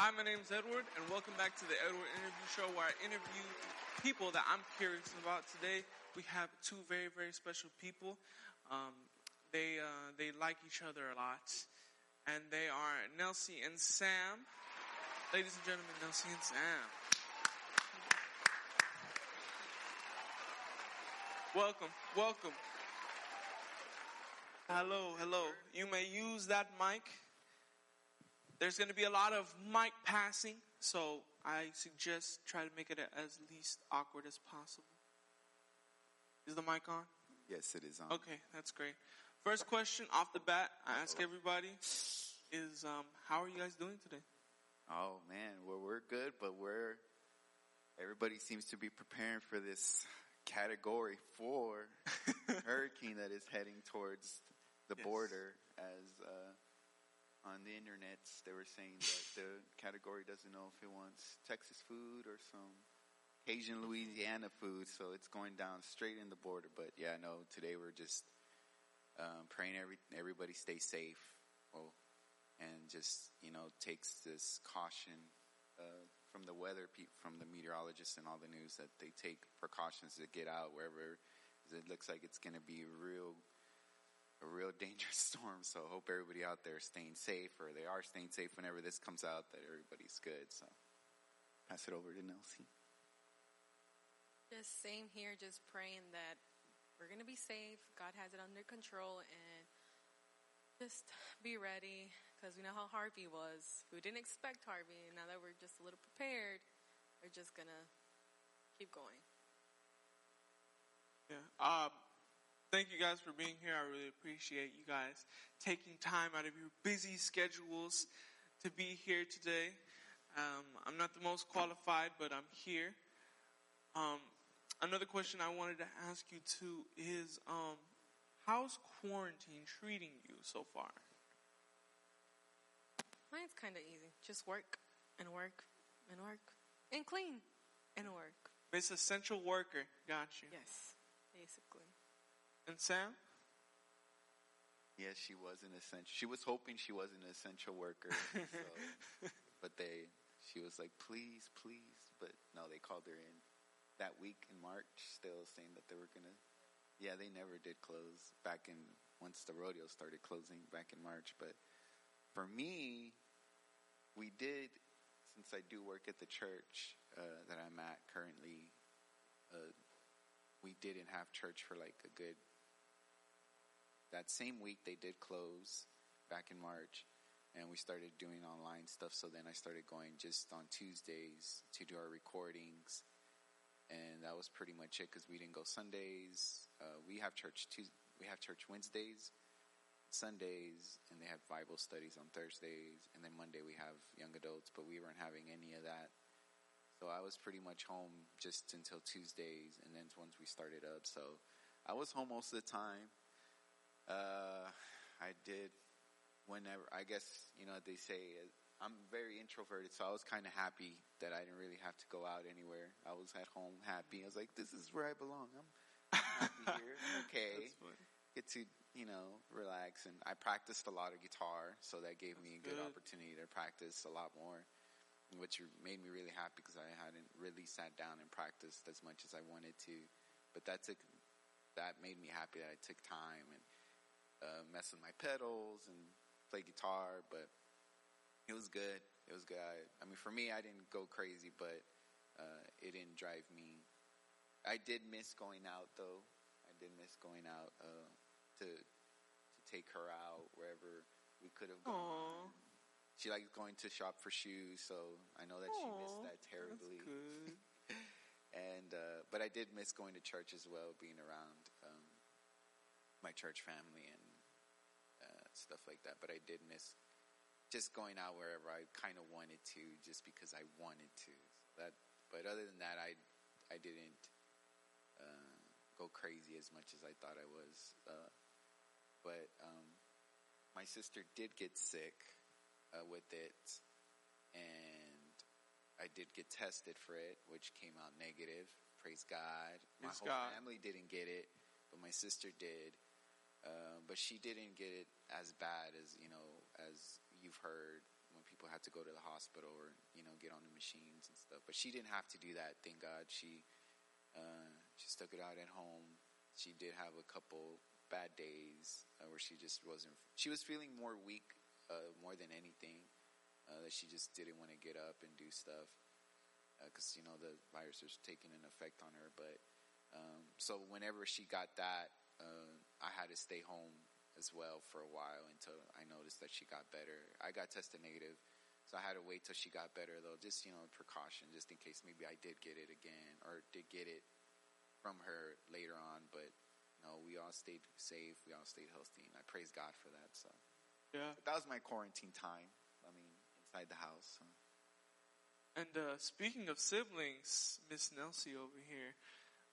Hi, my name is Edward, and welcome back to the Edward Interview Show, where I interview people that I'm curious about. Today, we have two very, very special people. Um, they uh, they like each other a lot, and they are Nelsie and Sam. Ladies and gentlemen, Nelsie and Sam. Welcome, welcome. Hello, hello. You may use that mic. There's going to be a lot of mic passing, so I suggest try to make it as least awkward as possible. Is the mic on? Yes, it is on. Okay, that's great. First question off the bat, I ask everybody is um, how are you guys doing today? Oh man, well we're good, but we're everybody seems to be preparing for this category four hurricane that is heading towards the Yes. border as uh, on the internet they were saying that the category doesn't know if it wants Texas food or some Cajun Louisiana food, so it's going down straight in the border. But yeah, no, today we're just um, praying every everybody stay safe. Oh, and just you know takes this caution uh, from the weather from the meteorologists and all the news that they take precautions to get out wherever it looks like it's going to be real a real dangerous storm so hope everybody out there is staying safe or they are staying safe whenever this comes out that everybody's good so pass it over to Nelsie Just same here, just praying that we're going to be safe. God has it under control and just be ready because we know how Harvey was. We didn't expect Harvey, and now that we're just a little prepared, we're just going to keep going. Yeah. Um, thank you guys for being here. I really appreciate you guys taking time out of your busy schedules to be here today. Um, I'm not the most qualified, but I'm here. Um, another question I wanted to ask you too is, um, how's quarantine treating you so far? Mine's kind of easy. Just work and work and work and clean and work. It's Essential Worker, got you. Yes, basically. And Sam? Yes, she was an essential. She was hoping she was an essential worker, so, but they, she was like, please, please. But no, they called her in that week in March, still saying that they were gonna. Yeah, they never did close back in once the rodeo started closing back in March. But for me, we did since I do work at the church uh, that I'm at currently. Uh, we didn't have church for like a good that same week they did close back in March and we started doing online stuff. So then I started going just on Tuesdays to do our recordings and that was pretty much it because we didn't go Sundays. Uh, we have church Tues we have church Wednesdays Sundays and they have Bible studies on Thursdays and then Monday we have young adults but we weren't having any of that. So I was pretty much home just until Tuesdays and then once we started up. So I was home most of the time uh, I did whenever, I guess, you know, they say uh, I'm very introverted, so I was kind of happy that I didn't really have to go out anywhere. I was at home happy. I was like, this is where I belong. I'm, happy here. I'm okay. Get to, you know, relax. And I practiced a lot of guitar, so that gave me a good, good. opportunity to practice a lot more, which made me really happy because I hadn't really sat down and practiced as much as I wanted to. But that took, that made me happy that I took time and uh, mess with my pedals and play guitar, but it was good. It was good. I, I mean, for me, I didn't go crazy, but uh, it didn't drive me. I did miss going out, though. I did miss going out uh, to to take her out wherever we could have gone. Aw. She likes going to shop for shoes, so I know that she missed that terribly. And uh, but I did miss going to church as well, being around um, my church family and stuff like that. But I did miss just going out wherever I kind of wanted to, just because I wanted to. That, but other than that, I I didn't uh, go crazy as much as I thought I was. Uh, but um, my sister did get sick uh, with it, and I did get tested for it, which came out negative. Praise God. My Praise whole God. family didn't get it, but my sister did. Uh, but she didn't get it as bad as you know as you've heard when people had to go to the hospital or you know get on the machines and stuff. But she didn't have to do that. Thank God. She uh, she stuck it out at home. She did have a couple bad days uh, where she just wasn't. She was feeling more weak uh, more than anything. Uh, that she just didn't want to get up and do stuff because you know the virus was taking an effect on her. But um, so whenever she got that, uh, I had to stay home as well for a while until I noticed that she got better. I got tested negative, so I had to wait till she got better though, just you know precaution, just in case maybe I did get it again or did get it from her later on. But no, we all stayed safe, we all stayed healthy, and I praise God for that. So Yeah. but that was my quarantine time. I mean, inside the house. So. And uh, speaking of siblings, Miss Nelsie over here,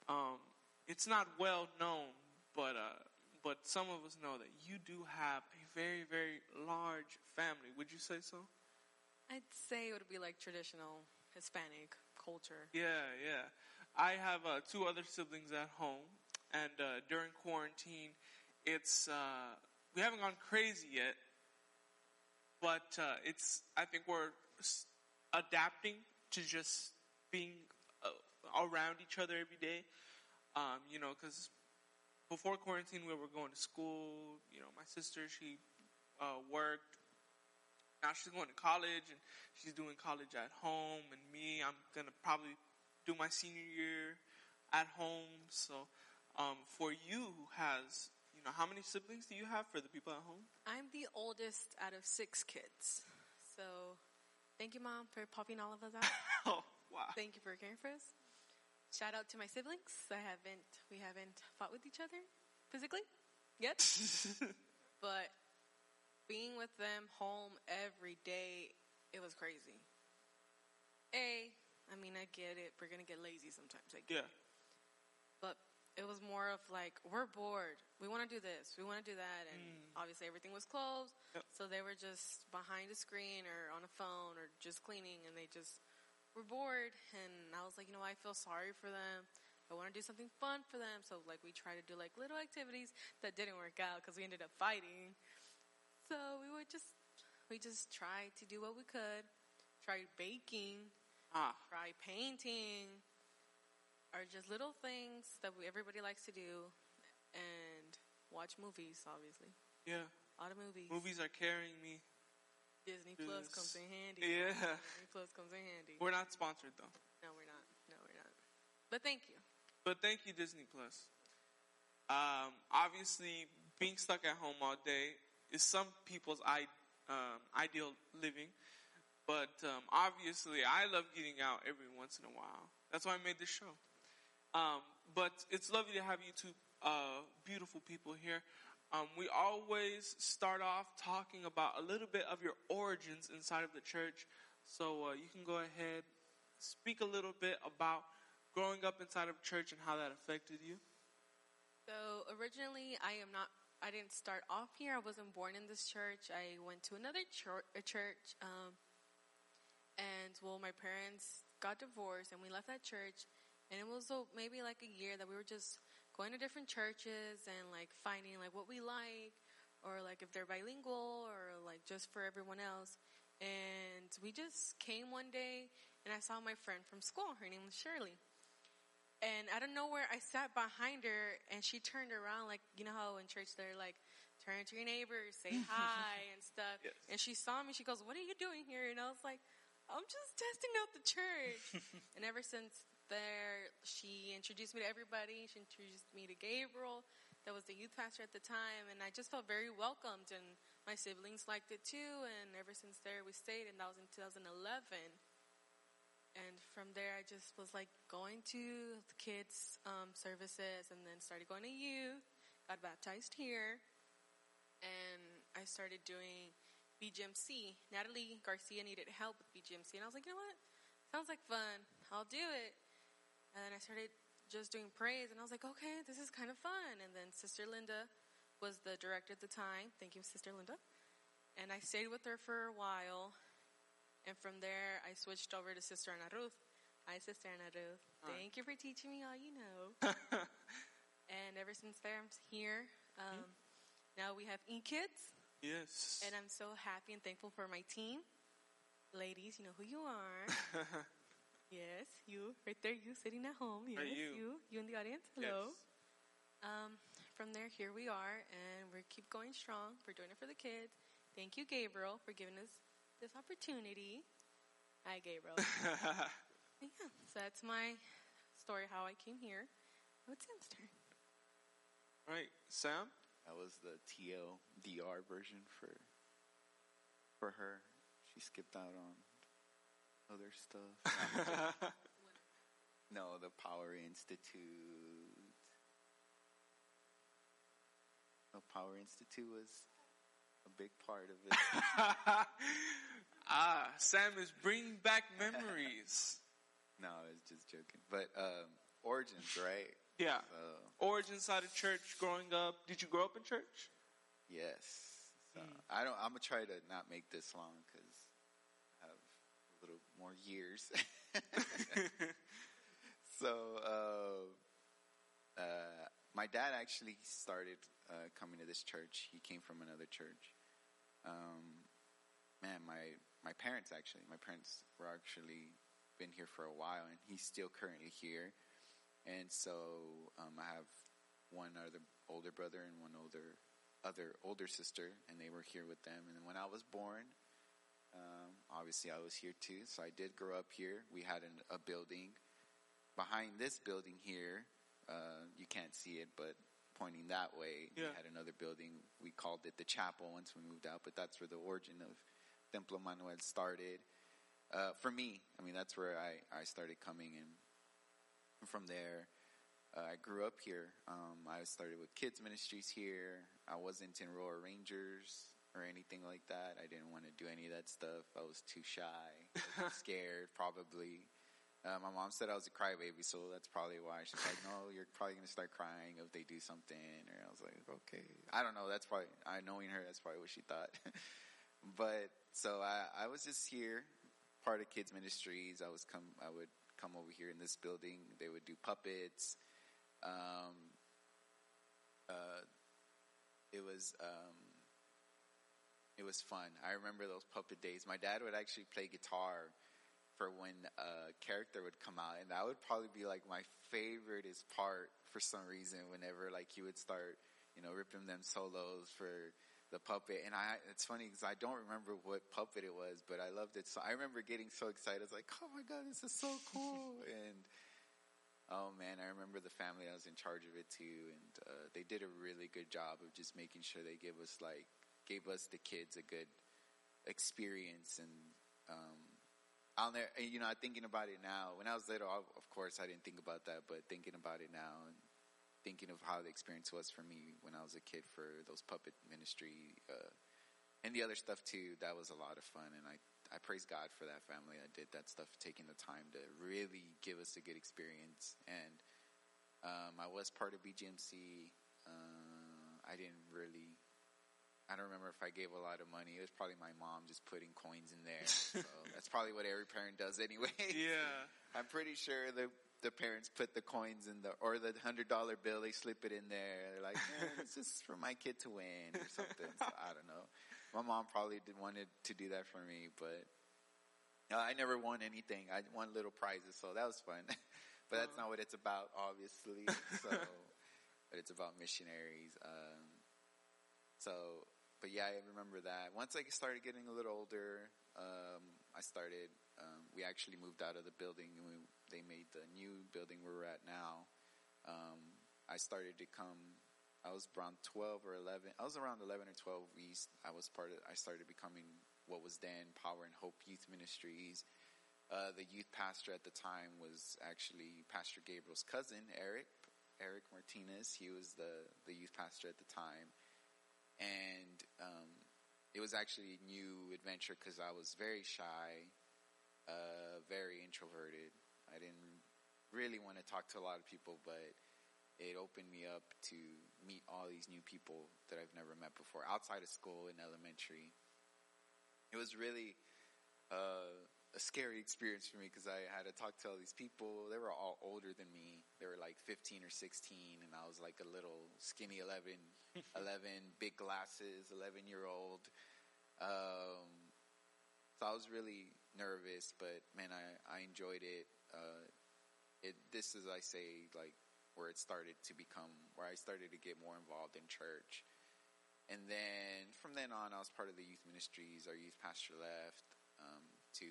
um, it's not well known, but uh, but some of us know that you do have a very very large family. Would you say so? I'd say it would be like traditional Hispanic culture. Yeah, yeah. I have uh, two other siblings at home, and uh, during quarantine, it's uh, we haven't gone crazy yet, but uh, it's I think we're adapting to just being uh, around each other every day. Um, you know, because before quarantine, we were going to school. You know, my sister she uh, worked. Now she's going to college, and she's doing college at home. And me, I'm gonna probably do my senior year at home. So, um, for you, who has you know how many siblings do you have for the people at home? I'm the oldest out of six kids. So thank you, Mom, for popping all of us out. Oh, wow. thank you for caring for us. Shout out to my siblings. I haven't, we haven't fought with each other physically yet, but being with them home every day, it was crazy. A, I mean, I get it. We're gonna get lazy sometimes. I get yeah. but it was more of like we're bored we want to do this we want to do that and mm. obviously everything was closed Yep. so they were just behind a screen or on a phone or just cleaning and they just were bored and i was like you know i feel sorry for them i want to do something fun for them so like we tried to do like little activities that didn't work out because we ended up fighting so we would just we just tried to do what we could tried baking Ah, try painting, or just little things that we, everybody likes to do, and watch movies. Obviously, yeah. a lot of movies. Movies are carrying me. Disney Plus comes in handy. Yeah. Disney Plus comes in handy. We're not sponsored though. no, we're not. No, we're not. But thank you. But thank you, Disney Plus. Um, obviously, being stuck at home all day is some people's I, um, ideal living. But um, obviously, I love getting out every once in a while. That's why I made this show. Um, but it's lovely to have you two uh, beautiful people here. Um, we always start off talking about a little bit of your origins inside of the church. So uh, you can go ahead, speak a little bit about growing up inside of church and how that affected you. So originally, I am not. I didn't start off here. I wasn't born in this church. I went to another chur- a church, um, and well, my parents got divorced, and we left that church. And it was uh, maybe like a year that we were just going to different churches and like finding like what we like, or like if they're bilingual, or like just for everyone else. And we just came one day, and I saw my friend from school. Her name was Shirley. And out of nowhere, I sat behind her, and she turned around, like you know how in church they're like, turn to your neighbors, say hi and stuff. Yes. And she saw me. She goes, "What are you doing here?" And I was like, "I'm just testing out the church." and ever since there, she introduced me to everybody. She introduced me to Gabriel, that was the youth pastor at the time, and I just felt very welcomed. And my siblings liked it too. And ever since there, we stayed, and that was in 2011. And from there, I just was like going to the kids' um, services and then started going to youth, got baptized here, and I started doing BGMC. Natalie Garcia needed help with BGMC, and I was like, you know what? Sounds like fun. I'll do it. And then I started just doing praise, and I was like, okay, this is kind of fun. And then Sister Linda was the director at the time. Thank you, Sister Linda. And I stayed with her for a while. And from there, I switched over to Sister Ana Ruth. Hi, Sister Ana Ruth. Hi. Thank you for teaching me all you know. and ever since there, I'm here. Um, Now we have e-kids, yes. and I'm so happy and thankful for my team. ladies, you know who you are. yes, you right there, you sitting at home. Yes, you. you, you in the audience. Hello. Um, from there, here we are, and we keep going strong. We're doing it for the kids. Thank you, Gabriel, for giving us this opportunity. Hi, Gabriel. yeah, so that's my story how I came here. Now it's Sam's turn. right, Sam. That was the TLDR version for for her. She skipped out on other stuff. no, the Power Institute. The Power Institute was a big part of it. ah, Sam is bringing back memories. no, I was just joking. But um, Origins, right? Yeah. So, Origin side of church growing up. Did you grow up in church? yes. So I don't. I'm gonna try to not make this long because I have a little more years. so, uh, uh, my dad actually started uh, coming to this church. He came from another church. Um, man, my my parents actually, my parents were actually been here for a while, and he's still currently here. And so um, I have one other older brother and one older other older sister, and they were here with them. And then when I was born, um, obviously I was here too. So I did grow up here. We had an, a building behind this building here. Uh, you can't see it, but pointing that way, we had another building. We called it the chapel once we moved out, but that's where the origin of Templo Manuel started. Uh, for me, I mean, that's where I, I started coming and from there, uh, I grew up here. Um, I started with kids ministries here. I wasn't in Royal Rangers or anything like that. I didn't want to do any of that stuff. I was too shy, was scared, probably. Uh, my mom said I was a crybaby, so that's probably why. She's like, "No, you're probably gonna start crying if they do something." Or I was like, "Okay." I don't know. That's probably I knowing her. That's probably what she thought. but so I, I was just here, part of kids ministries. I was come. I would come over here in this building. They would do puppets. Um, uh, it was um, it was fun. I remember those puppet days. My dad would actually play guitar for when a character would come out, and that would probably be like my favoriteest part for some reason. Whenever like he would start, you know, ripping them solos for the puppet, and I it's funny because I don't remember what puppet it was, but I loved it. So I remember getting so excited. I was like, "Oh my god, this is so cool!" and Oh man, I remember the family I was in charge of it too, and uh, they did a really good job of just making sure they give us like gave us the kids a good experience. And um, I'll never, you know, thinking about it now. When I was little, I, of course, I didn't think about that, but thinking about it now and thinking of how the experience was for me when I was a kid for those puppet ministry uh, and the other stuff too, that was a lot of fun, and I I praise God for that family that did that stuff, taking the time to really give us a good experience. And um, I was part of BGMC. Uh, I didn't really. I don't remember if I gave a lot of money. It was probably my mom just putting coins in there. So that's probably what every parent does anyway. Yeah. I'm pretty sure the the parents put the coins in the or the hundred dollar bill. They slip it in there. They're like, "Eh, "It's just for my kid to win" or something. So I don't know. My mom probably did wanted to do that for me, but uh, I never won anything. I won little prizes, so that was fun. but that's not what it's about, obviously. So, but it's about missionaries. Um, so, but yeah, I remember that. Once I started getting a little older, um, I started. Um, we actually moved out of the building, and we, they made the new building where we're at now. Um, I started to come. I was around twelve or eleven. I was around eleven or twelve. We, I was part of. I started becoming what was then Power and Hope Youth Ministries. Uh, the youth pastor at the time was actually Pastor Gabriel's cousin, Eric. Eric Martinez. He was the the youth pastor at the time, and um, it was actually a new adventure because I was very shy, uh, very introverted. I didn't really want to talk to a lot of people, but it opened me up to meet all these new people that I've never met before outside of school in elementary. It was really uh, a scary experience for me because I had to talk to all these people. They were all older than me. They were like 15 or 16, and I was like a little skinny 11, 11, big glasses, 11 year old. Um, so I was really nervous, but man, I, I enjoyed it. Uh, it, this is, I say, like where it started to become, where I started to get more involved in church. And then from then on, I was part of the youth ministries. Our youth pastor left um, to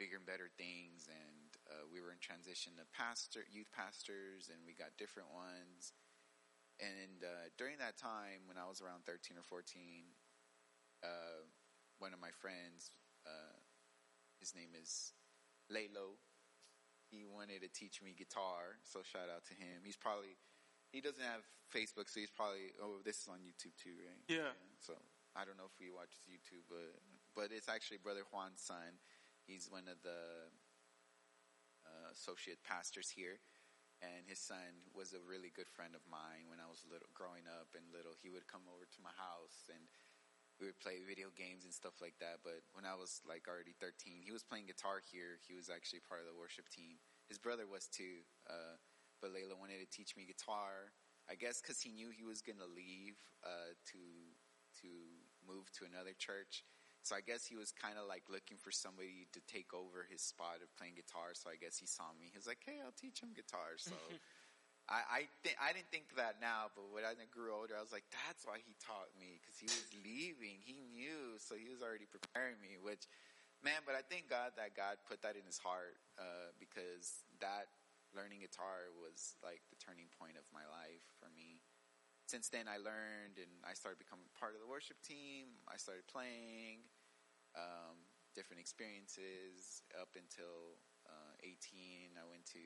bigger and better things, and uh, we were in transition to pastor, youth pastors, and we got different ones. And uh, during that time, when I was around thirteen or fourteen, uh, one of my friends, uh, his name is Lalo, he wanted to teach me guitar, so shout out to him. He's probably he doesn't have Facebook, so he's probably oh this is on YouTube too, right? Yeah. So I don't know if he watches YouTube, but but it's actually Brother Juan's son. He's one of the uh, associate pastors here, and his son was a really good friend of mine when I was little, growing up and little. He would come over to my house and we would play video games and stuff like that. But when I was like already 13, he was playing guitar here. He was actually part of the worship team. His brother was too. Uh, but Layla wanted to teach me guitar. I guess because he knew he was going to leave uh, to to move to another church. So I guess he was kind of like looking for somebody to take over his spot of playing guitar. So I guess he saw me. He was like, "Hey, I'll teach him guitar." So I I, th- I didn't think that now, but when I grew older, I was like, "That's why he taught me because he was leaving. He knew, so he was already preparing me." Which, man, but I thank God that God put that in his heart uh, because that learning guitar was like the turning point of my life for me since then I learned and I started becoming part of the worship team. I started playing, um, different experiences up until uh, 18. I went to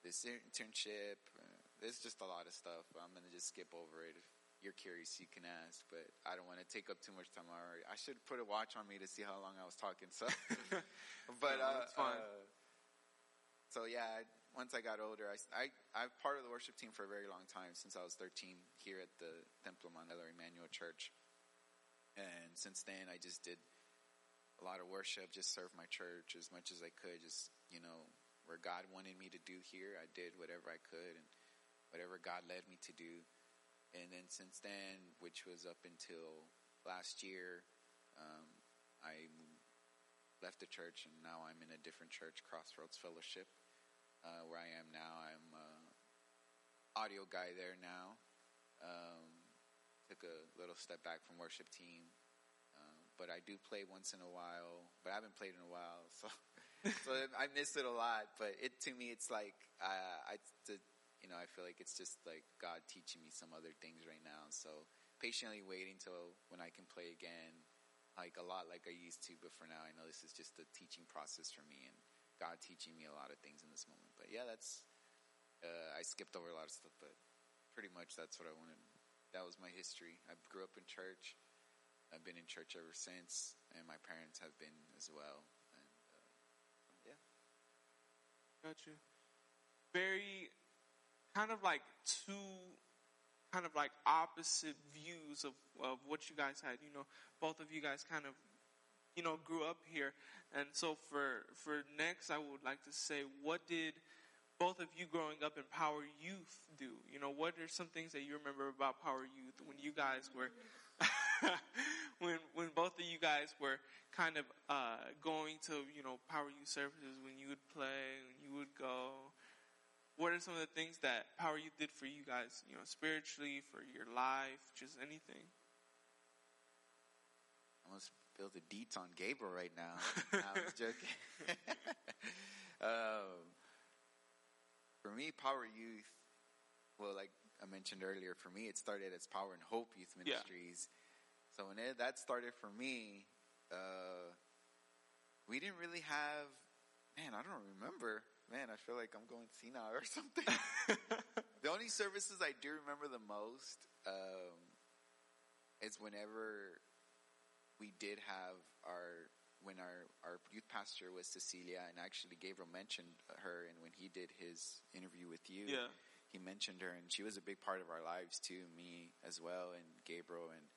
this internship. Uh, there's just a lot of stuff. I'm going to just skip over it. If you're curious, you can ask, but I don't want to take up too much time already. I should put a watch on me to see how long I was talking. So, but, No, fine. uh, so yeah, once I got older, I, I, I'm part of the worship team for a very long time, since I was 13 here at the Templo Mandela Emmanuel Church. And since then, I just did a lot of worship, just served my church as much as I could, just, you know, where God wanted me to do here, I did whatever I could and whatever God led me to do. And then since then, which was up until last year, um, I left the church and now I'm in a different church, Crossroads Fellowship uh, where I am now. I'm uh, audio guy there now. Um, took a little step back from worship team, um, but I do play once in a while. But I haven't played in a while, so so I miss it a lot. But it to me, it's like uh, I, the, you know, I feel like it's just like God teaching me some other things right now. So patiently waiting till when I can play again, like a lot like I used to. But for now, I know this is just a teaching process for me and. God teaching me a lot of things in this moment. But yeah, that's uh, I skipped over a lot of stuff, but pretty much that's what I wanted. That was my history. I grew up in church. I've been in church ever since, and my parents have been as well. And uh, yeah, Got you. Very kind of like two kind of like opposite views of, of what you guys had. You know, both of you guys kind of you know grew up here. And so for for next I would like to say what did both of you growing up in Power Youth do? You know, what are some things that you remember about Power Youth when you guys were when when both of you guys were kind of uh, going to you know Power Youth services when you would play when you would go what are some of the things that Power Youth did for you guys, you know, spiritually, for your life, just anything? I must build the deets on Gabriel right now. I was joking. um, for me, Power Youth, well, like I mentioned earlier, for me, it started as Power and Hope Youth Ministries. Yeah. So when it, that started for me, uh, we didn't really have, man, I don't remember. Man, I feel like I'm going senile or something. the only services I do remember the most um, is whenever we did have our when our our youth pastor was Cecilia, and actually Gabriel mentioned her, and when he did his interview with you, Yeah. he mentioned her, and she was a big part of our lives too, me as well, and Gabriel and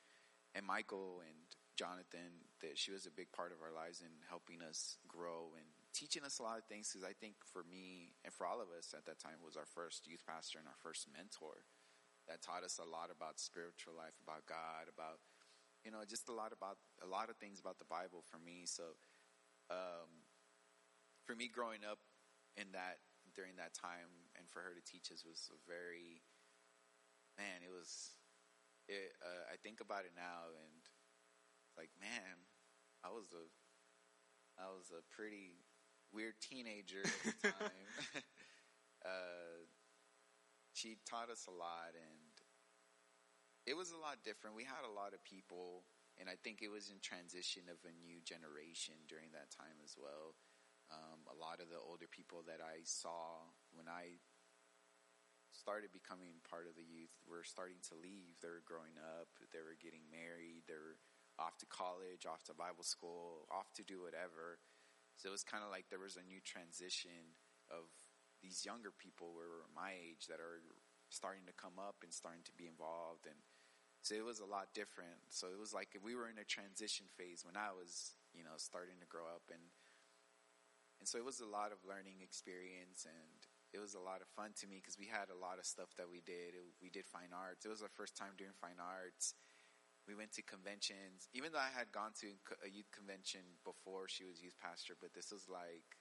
and Michael and Jonathan. That she was a big part of our lives in helping us grow and teaching us a lot of things. Because I think for me and for all of us at that time was our first youth pastor and our first mentor that taught us a lot about spiritual life, about God, about you know just a lot about a lot of things about the Bible for me. So um, for me growing up in that during that time and for her to teach us was a very man it was it uh, i think about it now and like man i was a i was a pretty weird teenager at the time uh, she taught us a lot and it was a lot different we had a lot of people and i think it was in transition of a new generation during that time as well um, a lot of the older people that I saw when I started becoming part of the youth were starting to leave. They were growing up, they were getting married, they were off to college, off to Bible school, off to do whatever. So it was kind of like there was a new transition of these younger people were my age that are starting to come up and starting to be involved and so it was a lot different. So it was like we were in a transition phase when I was, you know, starting to grow up and and so it was a lot of learning experience and it was a lot of fun to me because we had a lot of stuff that we did. It, we did fine arts. It was our first time doing fine arts. We went to conventions, even though I had gone to a youth convention before she was youth pastor, but this was like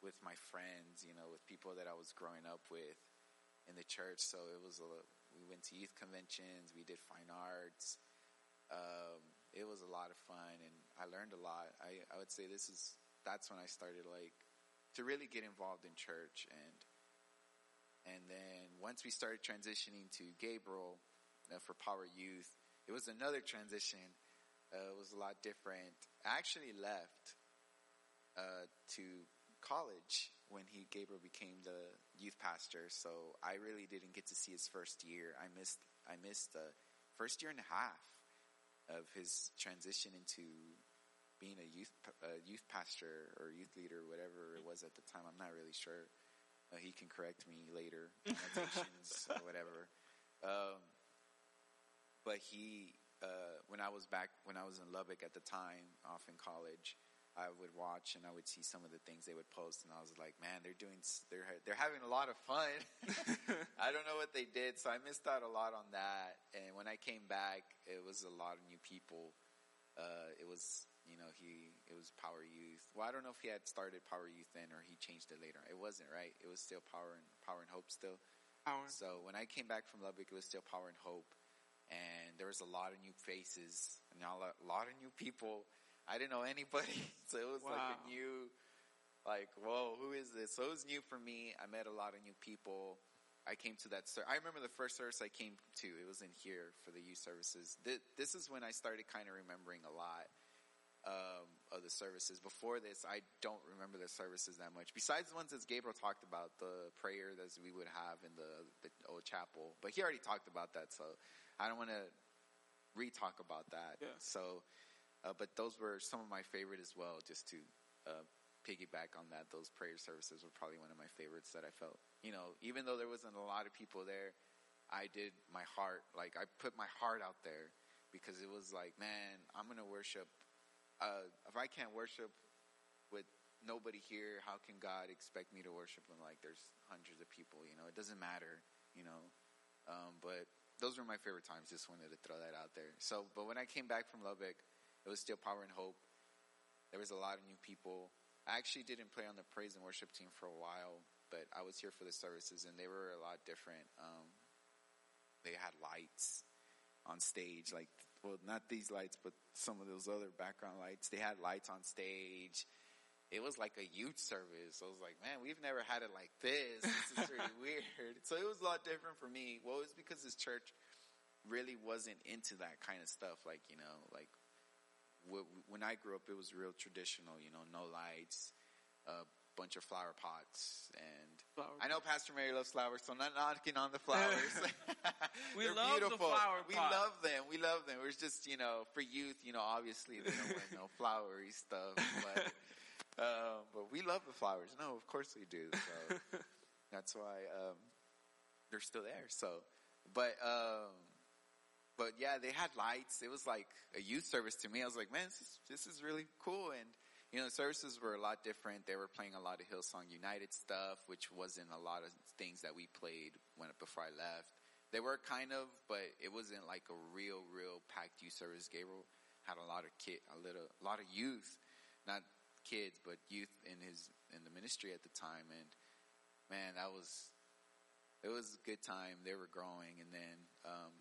with my friends, you know, with people that I was growing up with in the church. So it was a, we went to youth conventions, we did fine arts. Um, it was a lot of fun and I learned a lot. I, I would say this is that's when I started like to really get involved in church and and then once we started transitioning to Gabriel uh, for Power Youth, it was another transition. Uh, it was a lot different. I actually left uh, to college when he Gabriel became the youth pastor, so I really didn't get to see his first year. I missed I missed the first year and a half of his transition into being a youth a youth pastor or youth leader, whatever it was at the time. I'm not really sure. Uh, he can correct me later, or whatever. Um, but he, uh, when I was back, when I was in Lubbock at the time, off in college, I would watch and I would see some of the things they would post, and I was like, man, they're doing, they're they're having a lot of fun. I don't know what they did, so I missed out a lot on that. And when I came back, it was a lot of new people. Uh, it was you know, he, it was Power Youth. Well, I don't know if he had started Power Youth then or he changed it later. It wasn't, right? It was still Power and, Power and Hope still. Power. So when I came back from Lubbock, it was still Power and Hope. And there was a lot of new faces and a lot of new people. I didn't know anybody. So it was wow. like a new, like, whoa, who is this? So it was new for me. I met a lot of new people. I came to that. service. I remember the first service I came to. It was in here for the youth services. This is when I started kind of remembering a lot um, of the services. Before this, I don't remember the services that much. Besides the ones that Gabriel talked about, the prayer that we would have in the, the old chapel. But he already talked about that, so I don't want to re-talk about that. Yeah. So, uh, but those were some of my favorite as well. Just to uh, piggyback on that, those prayer services were probably one of my favorites that I felt. You know, even though there wasn't a lot of people there, I did my heart like I put my heart out there because it was like, man, I'm gonna worship uh, if I can't worship with nobody here, how can God expect me to worship when like there's hundreds of people? You know, it doesn't matter. You know, um, but those were my favorite times. Just wanted to throw that out there. So, but when I came back from Lubbock, it was still Power and Hope. There was a lot of new people. I actually didn't play on the praise and worship team for a while, but I was here for the services, and they were a lot different. Um, they had lights on stage, like well, not these lights, but some of those other background lights. They had lights on stage. It was like a youth service. I was like, man, we've never had it like this. This is really weird. So it was a lot different for me. Well, it was because this church really wasn't into that kind of stuff. Like, you know, like when I grew up, it was real traditional, you know, no lights, a bunch of flower pots and flower I know Pastor Mary loves flowers, so I'm not knocking on the flowers. we They're love beautiful. the flower We love them. We love them. It's just, you know, for youth, you know, obviously they don't want no flowery stuff, but, um, but we love the flowers. No, of course we do. So that's why, um, they're still there. So, but, um, but yeah, they had lights. It was like a youth service to me. I was like, man, this is, this is really cool. And, you know, the services were a lot different. They were playing a lot of Hillsong United stuff, which wasn't a lot of things that we played when before I left. They were kind of, but it wasn't like a real, real packed youth service. Gabriel had a lot of kid, a little, a lot of youth, not kids, but youth in his in the ministry at the time, and man, that was it was a good time. They were growing, and then um,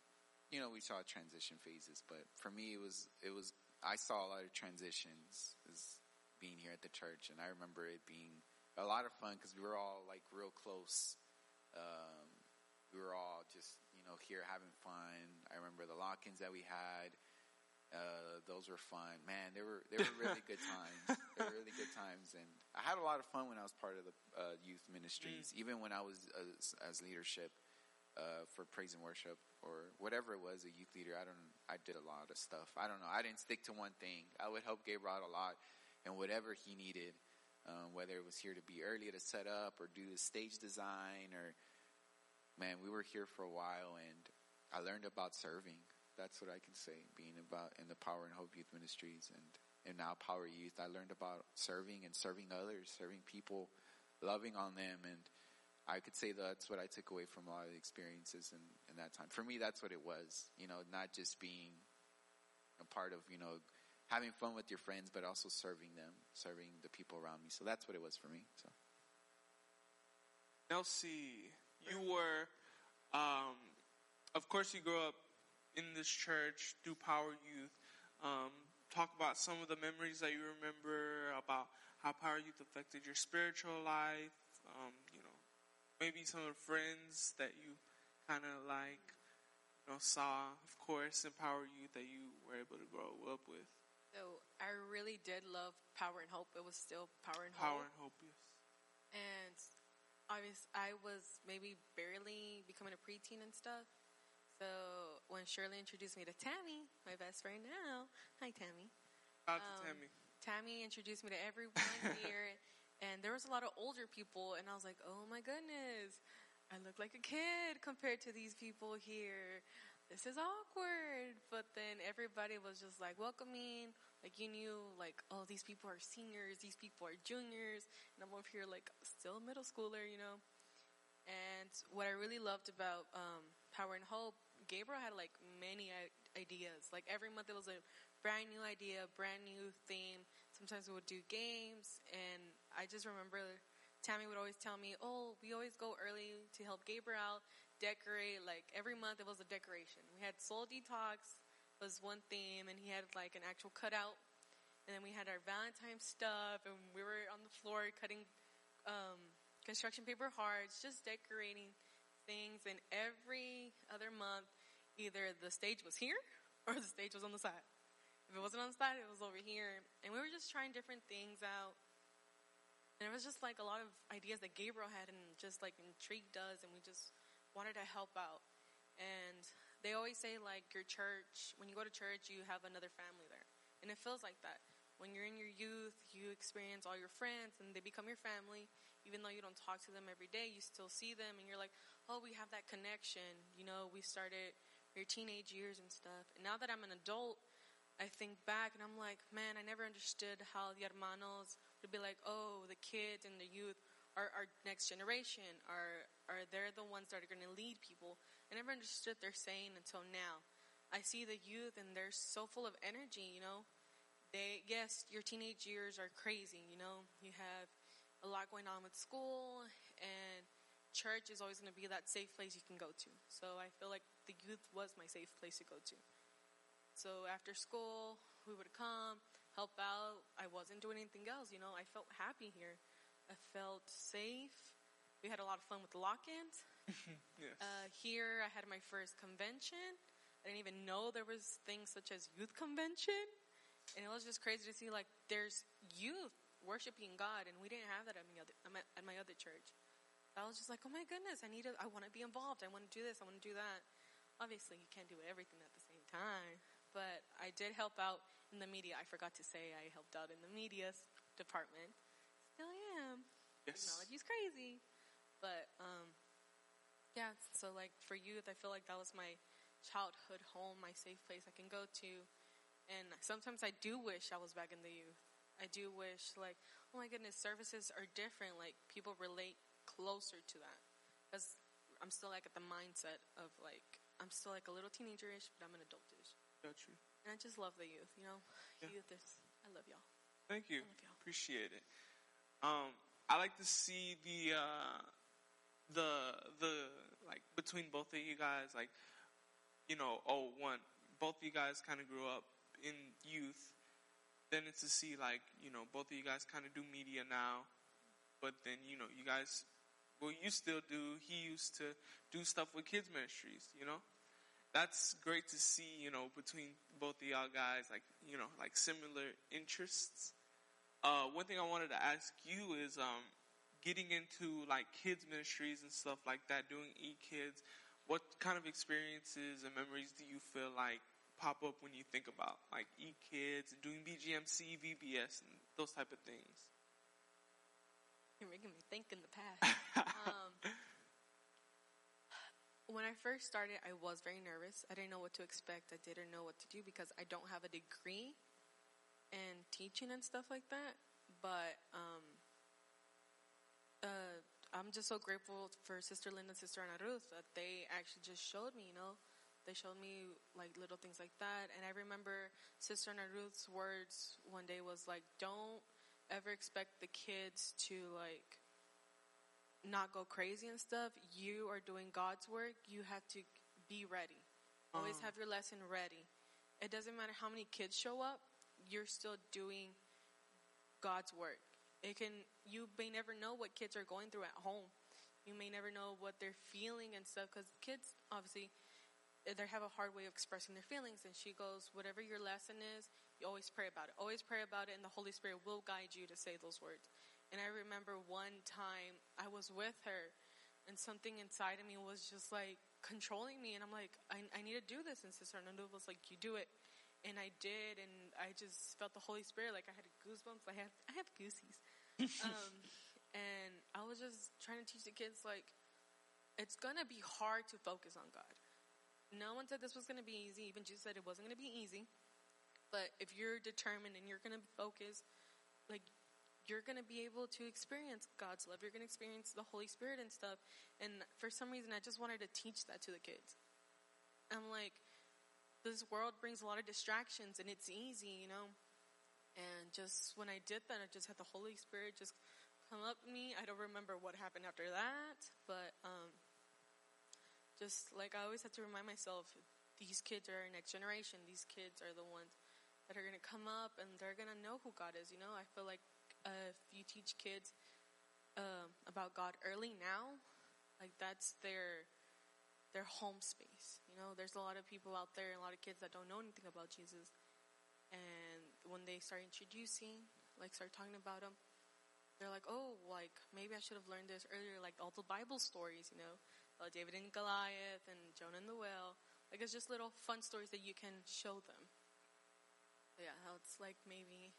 you know we saw transition phases. But for me, it was it was I saw a lot of transitions as being here at the church, and I remember it being a lot of fun because we were all like real close. Um, we were all just you know here having fun. I remember the lock-ins that we had. Uh, those were fun, man. They were they were really good times. They were really good times, and I had a lot of fun when I was part of the uh, youth ministries. Even when I was as, as leadership uh, for praise and worship or whatever it was, a youth leader. I don't. I did a lot of stuff. I don't know. I didn't stick to one thing. I would help Gabriel out a lot, and whatever he needed, um, whether it was here to be early to set up or do the stage design or man, we were here for a while, and I learned about serving that's what I can say. Being about in the Power and Hope Youth Ministries and and now Power Youth, I learned about serving and serving others, serving people, loving on them, and I could say that's what I took away from a lot of the experiences in, in that time. For me, that's what it was. You know, not just being a part of you know having fun with your friends, but also serving them, serving the people around me. So that's what it was for me. So. Nelsie, you were, um, of course, you grew up in this church through Power Youth. Um, talk about some of the memories that you remember about how Power Youth affected your spiritual life. Um, you know, maybe some of the friends that you kind of like, you know, saw, of course, in Power Youth that you were able to grow up with. So I really did love Power and Hope. It was still Power and Power Hope. and Hope, yes. And obviously, I was maybe barely becoming a preteen and stuff. So when Shirley introduced me to Tammy, my best friend now, hi Tammy. Shout out Um, to Tammy. Tammy introduced me to everyone here, and there was a lot of older people, and I was like, oh my goodness, I look like a kid compared to these people here. This is awkward. But then everybody was just like welcoming, like you knew, like, oh, these people are seniors, these people are juniors, and I'm over here like still a middle schooler, you know. And what I really loved about um, Power and Hope, Gabriel had like many ideas. Like every month it was a brand new idea, brand new theme. Sometimes we would do games, and I just remember Tammy would always tell me, "Oh, we always go early to help Gabriel decorate. Like every month it was a decoration. We had Soul Detox was one theme, and he had like an actual cutout, and then we had our Valentine stuff, and we were on the floor cutting um, construction paper hearts, just decorating things. And every other month, either the stage was here or the stage was on the side. If it wasn't on the side, it was over here. And we were just trying different things out. And it was just like a lot of ideas that Gabriel had and just like intrigued us, and we just wanted to help out. And they always say, like, your church, when you go to church, you have another family there. And it feels like that. When you're in your youth, you experience all your friends and they become your family. Even though you don't talk to them every day, you still see them and you're like, oh, we have that connection. You know, we started your teenage years and stuff. And now that I'm an adult, I think back and I'm like, man, I never understood how the hermanos would be like, oh, the kids and the youth are our next generation, are are they're the ones that are going to lead people. I never understood their saying until now. I see the youth and they're so full of energy, you know. They yes, your teenage years are crazy, you know. You have a lot going on with school and church is always going to be that safe place you can go to. So I feel like the youth was my safe place to go to. So after school, we would come, help out. I wasn't doing anything else, you know. I felt happy here. I felt safe. We had a lot of fun with the lock-ins. Yes. Uh, here, I had my first convention. I didn't even know there was things such as youth convention, and it was just crazy to see like there's youth worshiping God, and we didn't have that at my other at my, at my other church. I was just like, oh my goodness, I need to, I want to be involved. I want to do this. I want to do that. Obviously, you can't do everything at the same time, but I did help out in the media. I forgot to say I helped out in the media department. Still am. yes. Technology's crazy. But um yeah, so like for youth I feel like that was my childhood home, my safe place I can go to. And sometimes I do wish I was back in the youth. I do wish like, oh my goodness, services are different. Like people relate closer to that. Cuz I'm still like at the mindset of like I'm still like a little teenagerish, but I'm an adultish. Got you. And I just love the youth, you know? Yeah. Youth is I love y'all. Thank you. You. Appreciate it. Um, I like to see the uh, the the like between both of you guys, like you know, oh one, both of you guys kind of grew up in youth. Then it's to see like you know both of you guys kind of do media now, but then you know you guys, well you still do. He used to do stuff with kids ministries, you know. That's great to see, you know, between both of y'all guys, like you know, like similar interests. Uh, one thing I wanted to ask you is, um, getting into like kids ministries and stuff like that, doing e-kids, what kind of experiences and memories do you feel like pop up when you think about like e-kids and doing BGMC, VBS, and those type of things? You're making me think in the past. um, when I first started, I was very nervous. I didn't know what to expect. I didn't know what to do because I don't have a degree in teaching and stuff like that. But um, uh, I'm just so grateful for Sister Linda and Sister Ana Ruth that they actually just showed me, you know, they showed me like little things like that. And I remember Sister Ana Ruth's words one day was like, don't ever expect the kids to like not go crazy and stuff. You are doing God's work. You have to be ready. Always Oh. have your lesson ready. It doesn't matter how many kids show up. You're still doing God's work. It can you may never know what kids are going through at home. You may never know what they're feeling and stuff because kids obviously eh, they have a hard way of expressing their feelings. And she goes, whatever your lesson is, you always pray about it. Always pray about it, and the Holy Spirit will guide you to say those words. And I remember one time I was with her, and something inside of me was just like controlling me, and I'm like, I, I need to do this. And Sister Nando was like, you do it. And I did, and I just felt the Holy Spirit. Like I had goosebumps. I have, I have goosies. um, and I was just trying to teach the kids like, it's gonna be hard to focus on God. No one said this was gonna be easy. Even Jesus said it wasn't gonna be easy. But if you're determined and you're gonna focus, like you're gonna be able to experience God's love. You're gonna experience the Holy Spirit and stuff. And for some reason, I just wanted to teach that to the kids. I'm like, this world brings a lot of distractions, and it's easy, you know. And just when I did that, I just had the Holy Spirit just come up to me. I don't remember what happened after that, but um, just like I always have to remind myself, these kids are our next generation. These kids are the ones that are going to come up and they're going to know who God is. You know, I feel like uh, if you teach kids um about God early now, like that's their their home space. You know, there's a lot of people out there, a lot of kids that don't know anything about Jesus, and when they start introducing, like start talking about him, they're like, oh, like maybe I should have learned this earlier, like all the Bible stories, you know, uh, David and Goliath and Jonah and the whale. Like it's just little fun stories that you can show them. But yeah, it's like maybe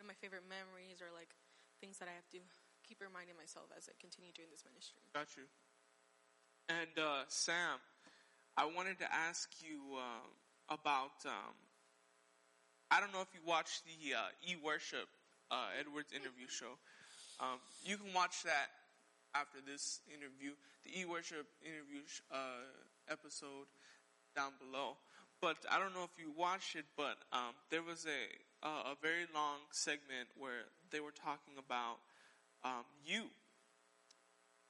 one of my favorite memories or like things that I have to keep reminding myself as I continue doing this ministry. Got you. And uh, Sam, I wanted to ask you uh, about. Um, I don't know if you watched the uh, E Worship uh, Edwards interview show. Um, you can watch that after this interview. The E Worship interview uh, episode down below. But I don't know if you watched it, but um, there was a uh, a very long segment where they were talking about um, you.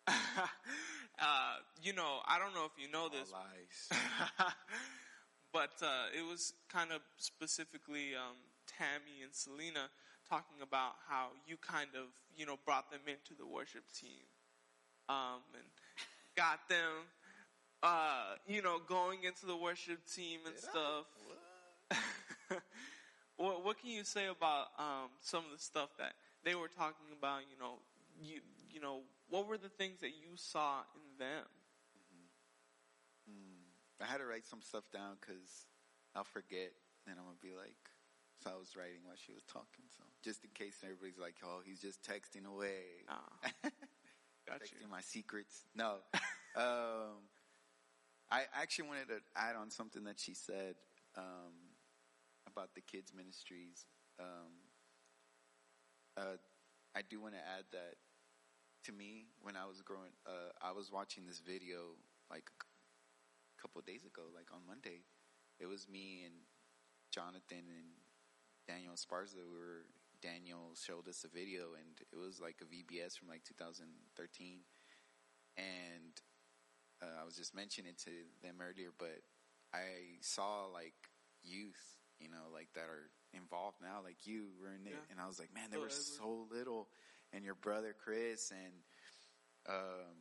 uh, you know, I don't know if you know this, but uh, it was kind of specifically um, Tammy and Selena talking about how you kind of, you know, brought them into the worship team um, and got them, uh, you know, going into the worship team and Did stuff. What? what, can you say about um, some of the stuff that they were talking about? You know, you you know, what were the things that you saw in them? Mm. I had to write some stuff down because I'll forget, and I'm gonna be like, so I was writing while she was talking. So just in case everybody's like, oh, he's just texting away, Ah, got you. texting my secrets. No, um, I actually wanted to add on something that she said um, about the kids ministries. Um, uh, I do want to add that to me when I was growing, uh, I was watching this video like a couple days ago, like on Monday. It was me and Jonathan and Daniel Esparza. We were Daniel showed us a video, and it was like a VBS from like 2013, and uh, I was just mentioning to them earlier, but I saw like youth, you know, like that are involved now, like you were in it, Yeah. and I was like, man, they Oh, were Edward. so little, and your brother Chris, and um,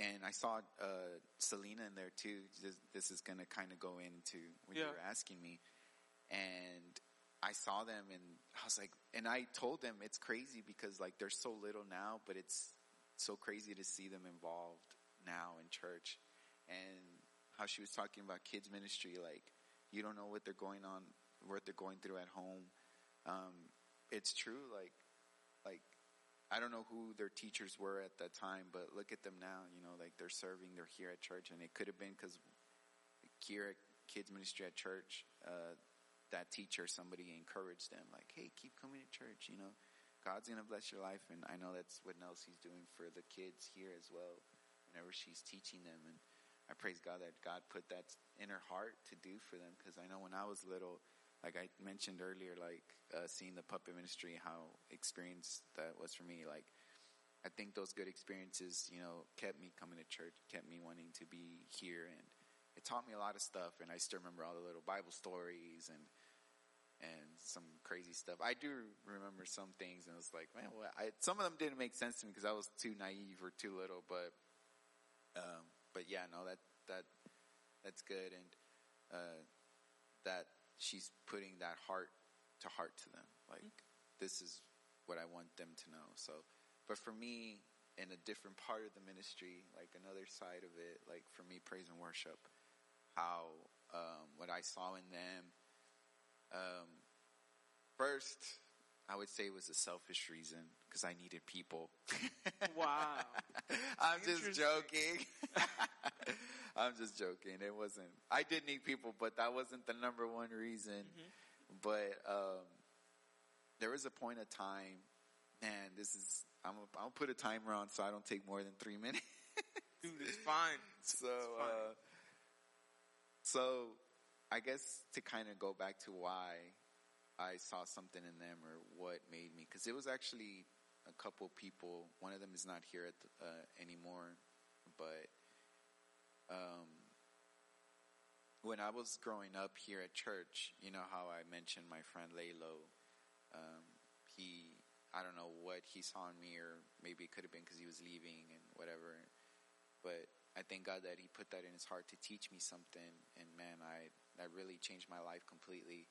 and I saw uh, Selena in there too. This, this is going to kind of go into what you were asking me, and I saw them, and I was like, and I told them it's crazy because like they're so little now, but it's so crazy to see them involved now in church, and how she was talking about kids ministry, like you don't know what they're going on, what they're going through at home. Um, it's true, like like I don't know who their teachers were at that time, but look at them now. You know, like they're serving, they're here at church, and it could have been because here at kids ministry at church, uh, that teacher, somebody encouraged them, like, "Hey, keep coming to church." You know, God's gonna bless your life, and I know that's what Nelsie's doing for the kids here as well. Whenever she's teaching them, and I praise God that God put that in her heart to do for them. Because I know when I was little, like I mentioned earlier, like uh, seeing the puppet ministry, how experience that was for me. Like I think those good experiences, you know, kept me coming to church, kept me wanting to be here, and it taught me a lot of stuff. And I still remember all the little Bible stories and and some crazy stuff. I do remember some things, and it was like, man, what? I, some of them didn't make sense to me because I was too naive or too little. But um, but yeah, no, that that that's good, and uh, that she's putting that heart to heart to them. Like this is what I want them to know. So, but for me, in a different part of the ministry, like another side of it, like for me, praise and worship, how um, what I saw in them. Um, first, I would say it was a selfish reason because I needed people. Wow. I'm just joking. I'm just joking. It wasn't. I did need people, but that wasn't the number one reason. Mm-hmm. But um, there was a point of time. Man, this is. I'm. I'll put a timer on so I don't take more than three minutes. Dude, it's fine. so, fine. uh, so I guess to kind of go back to why I saw something in them or what made me, because it was actually a couple people. One of them is not here the, uh, anymore, but um, when I was growing up here at church, you know how I mentioned my friend Lalo. Um, he, I don't know what he saw in me, or maybe it could have been because he was leaving and whatever. But I thank God that He put that in His heart to teach me something, and man, I that really changed my life completely.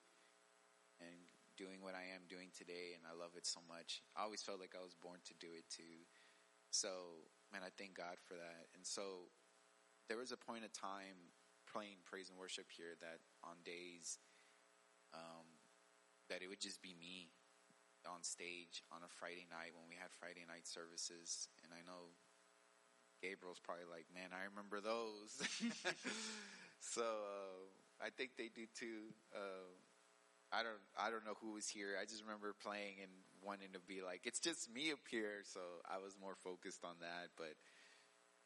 And doing what I am doing today, and I love it so much. I always felt like I was born to do it too. So, man, I thank God for that. And so, there was a point of time playing praise and worship here that on days um, that it would just be me on stage on a Friday night when we had Friday night services, and I know Gabriel's probably like, "Man, I remember those." so uh, I think they do too. Uh, I don't, I don't know who was here. I just remember playing and wanting to be like, "It's just me up here." So I was more focused on that, but.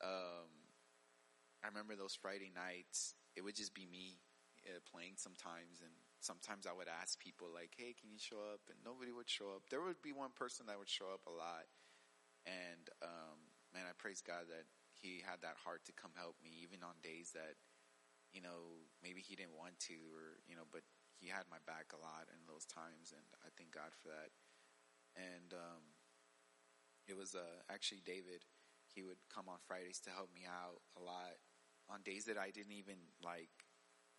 Um, I remember those Friday nights. It would just be me uh, playing sometimes, and sometimes I would ask people like, "Hey, can you show up?" And nobody would show up. There would be one person that would show up a lot, and um, man, I praise God that He had that heart to come help me, even on days that you know maybe He didn't want to, or you know, but He had my back a lot in those times, and I thank God for that. And um, it was uh, actually David. He would come on Fridays to help me out a lot on days that I didn't even like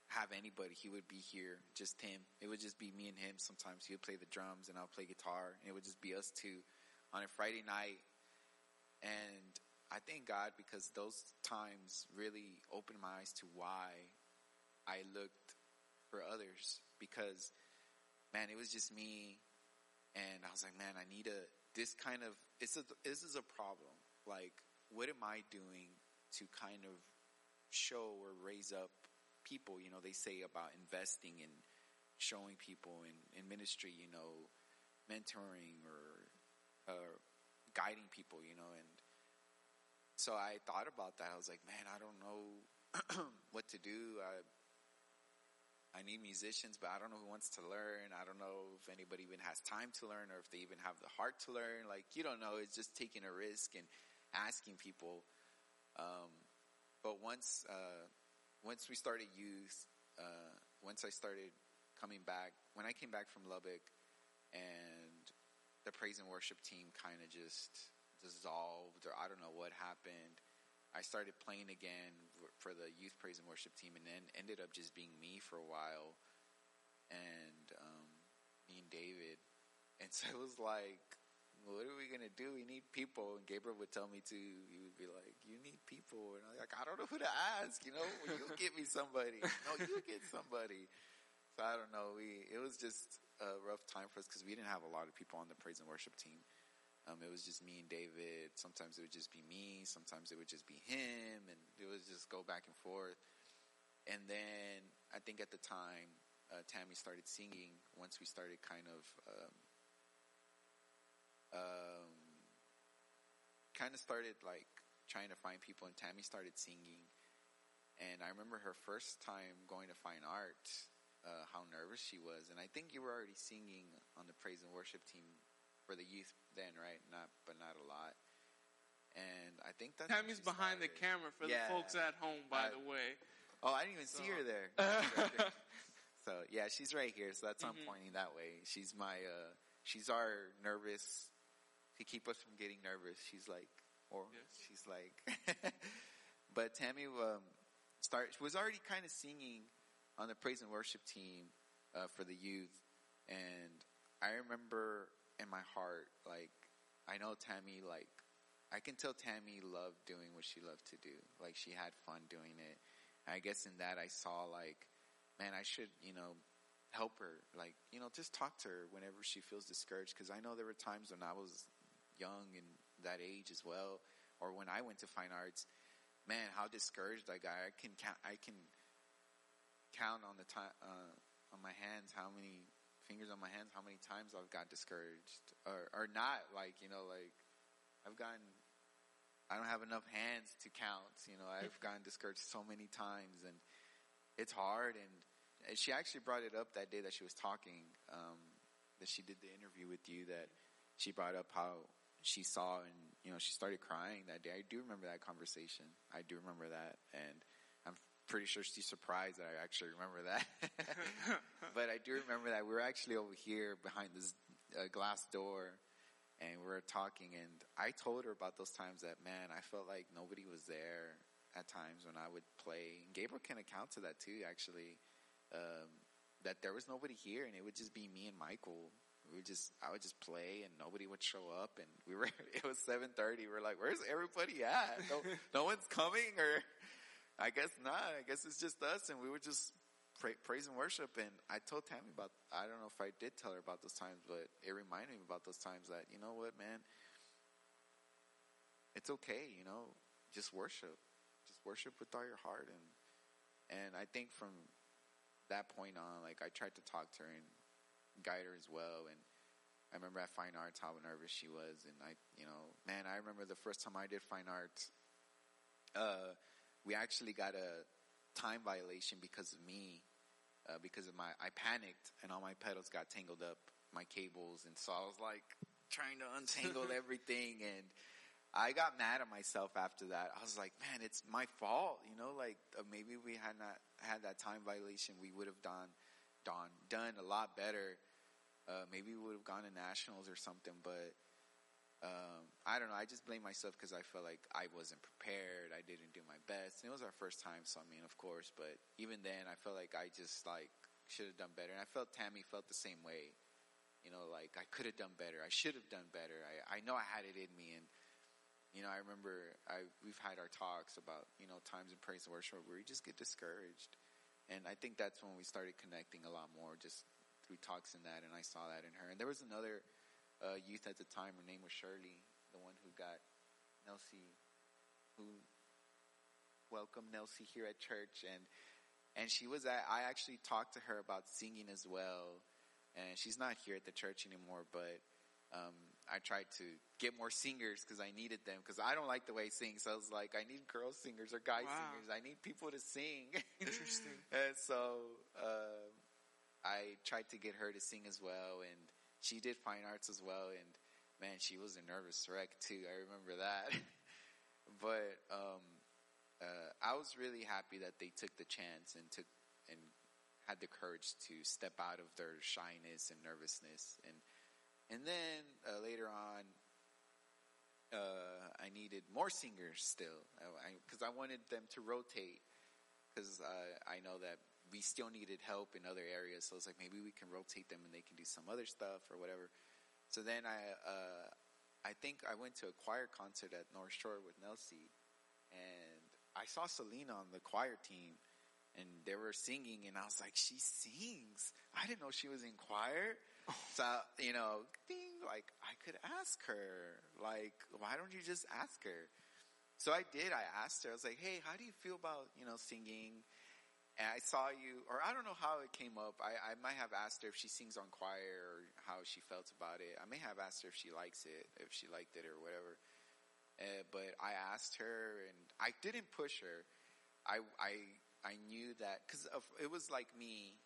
have anybody. He would be here, just him. It would just be me and him. Sometimes he would play the drums and I'll play guitar, and it would just be us two on a Friday night. And I thank God because those times really opened my eyes to why I looked for others. Because man, it was just me, and I was like, man, I need a this kind of. It's a this is a problem. Like, what am I doing to kind of show or raise up people? You know, they say about investing in showing people in, in ministry, you know, mentoring or uh, guiding people, you know, and so I thought about that. I was like, man, I don't know what to do. I I need musicians, but I don't know who wants to learn. I don't know if anybody even has time to learn or if they even have the heart to learn. Like, you don't know. It's just taking a risk and asking people. Um, but once, uh, once we started youth, uh, once I started coming back, when I came back from Lubbock and the praise and worship team kind of just dissolved or I don't know what happened. I started playing again for the youth praise and worship team, and then ended up just being me for a while, and um, me and David, and so it was like, what are we gonna do? We need people, and Gabriel would tell me to. He would be like, "You need people," and I'm like, "I don't know who to ask." You know, "You'll get me somebody. No, you get somebody. So I don't know. We it was just a rough time for us because we didn't have a lot of people on the praise and worship team. Um, it was just me and David. Sometimes it would just be me. Sometimes it would just be him, and it would just go back and forth. And then I think at the time, uh, Tammy started singing. Once we started kind of, um, um, kind of started like trying to find people, and Tammy started singing. And I remember her first time going to fine art, uh, how nervous she was. And I think you were already singing on the praise and worship team for the youth then, right? Not, but not a lot. And I think that's Tammy's behind the camera for Yeah. the folks at home, by Uh, the way. Oh, I didn't even see her there. Right so yeah, she's right here. So that's why I'm Mhm. pointing that way. She's my, uh, she's our nervous to keep us from getting nervous. She's like, or Yes. she's like, but Tammy um, start was already kind of singing on the praise and worship team uh, for the youth, and I remember in my heart, like, I know Tammy, like, I can tell Tammy loved doing what she loved to do. Like, she had fun doing it. And I guess in that I saw, like, man, I should, you know, help her. Like, you know, just talk to her whenever she feels discouraged. Cause I know there were times when I was young and that age as well, or when I went to fine arts, man, how discouraged I got. I can count, I can count on the time, uh, on my hands how many fingers on my hands how many times I've got discouraged or or not like you know like I've gotten I don't have enough hands to count you know I've gotten discouraged so many times and it's hard and and she actually brought it up that day that she was talking um that she did the interview with you that she brought up how she saw and you know she started crying that day. I do remember that conversation. I do remember that and pretty sure she's surprised that I actually remember that. But I do remember that we were actually over here behind this uh, glass door and we were talking and I told her about those times that man I felt like nobody was there at times when I would play. And Gabriel can account to that too actually um, that there was nobody here and it would just be me and Michael. We would just I would just play and nobody would show up and we were it was 7:30 we're like where's everybody at? No, no one's coming or I guess not I guess it's just us and we would just pray, praise and worship. And I told Tammy about, I don't know if I did tell her about those times, but it reminded me about those times that, you know what, man, it's okay, you know, just worship, just worship with all your heart. And, and I think from that point on, like I tried to talk to her and guide her as well. And I remember at fine arts how nervous she was. And I, you know, man, I remember the first time I did fine arts, uh, we actually got a time violation because of me, uh, because of my, I panicked and all my pedals got tangled up, my cables. And so I was like trying to untangle everything and I got mad at myself after that. I was like, man, it's my fault. You know, like uh, maybe we had not had that time violation. We would have done, done, done a lot better. Uh, maybe we would have gone to nationals or something, but, um, I don't know. I just blame myself because I felt like I wasn't prepared. I didn't do my best. And it was our first time, so I mean, of course. But even then, I felt like I just like should have done better. And I felt Tammy felt the same way. You know, like I could have done better. I should have done better. I I know I had it in me. And you know, I remember I we've had our talks about you know times in praise and worship where we just get discouraged. And I think that's when we started connecting a lot more, just through talks and that. And I saw that in her. And there was another uh, youth at the time. Her name was Shirley, the one who got Nelsie, who welcomed Nelsie here at church, and and she was at. I actually talked to her about singing as well, and she's not here at the church anymore. But um, I tried to get more singers because I needed them because I don't like the way I sing. So I was like, I need girl singers or guy Wow. singers. I need people to sing. Interesting. and so uh, I tried to get her to sing as well, and she did fine arts as well. And man, she was a nervous wreck too. I remember that. but um, uh, I was really happy that they took the chance and took and had the courage to step out of their shyness and nervousness and and then uh, later on uh, I needed more singers still because I, wanted them to rotate because uh, I know that we still needed help in other areas so I was like maybe we can rotate them and they can do some other stuff or whatever so then I uh, I think I went to a choir concert at North Shore with Nelsie and I saw Selena on the choir team and they were singing and I was like, she sings. I didn't know she was in choir. So, you know, ding, like I could ask her, like, why don't you just ask her? So I did. I asked her, I was like, hey, how do you feel about, you know, singing? And I saw you, or I don't know how it came up. I, I might have asked her if she sings on choir or how she felt about it. I may have asked her if she likes it, if she liked it or whatever. Uh, but I asked her and I didn't push her. I, I, I knew that because it was like me.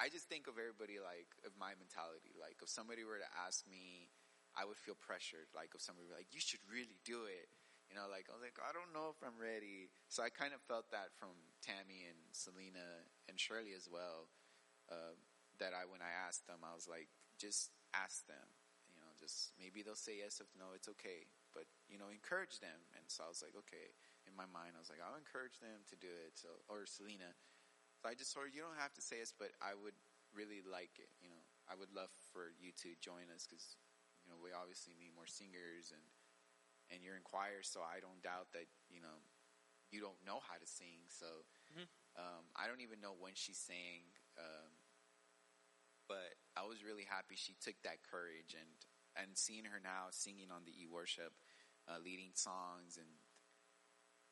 I just think of everybody like of my mentality. Like if somebody were to ask me, I would feel pressured. Like if somebody were like, "You should really do it," you know. Like I was like, "I don't know if I'm ready." So I kind of felt that from Tammy and Selena and Shirley as well. Uh, that I when I asked them, I was like, "Just ask them." You know, just maybe they'll say yes. If no, it's okay. But you know, encourage them. And so I was like, okay in my mind, I was like, I'll encourage them to do it. So, or Selena. So I just told her, you don't have to say this, but I would really like it. You know, I would love for you to join us because, you know, we obviously need more singers and, and you're in choir. So I don't doubt that, you know, you don't know how to sing. So, Mhm. um, I don't even know when she sang. Um, but I was really happy she took that courage and, and seeing her now singing on the e-worship, uh, leading songs and,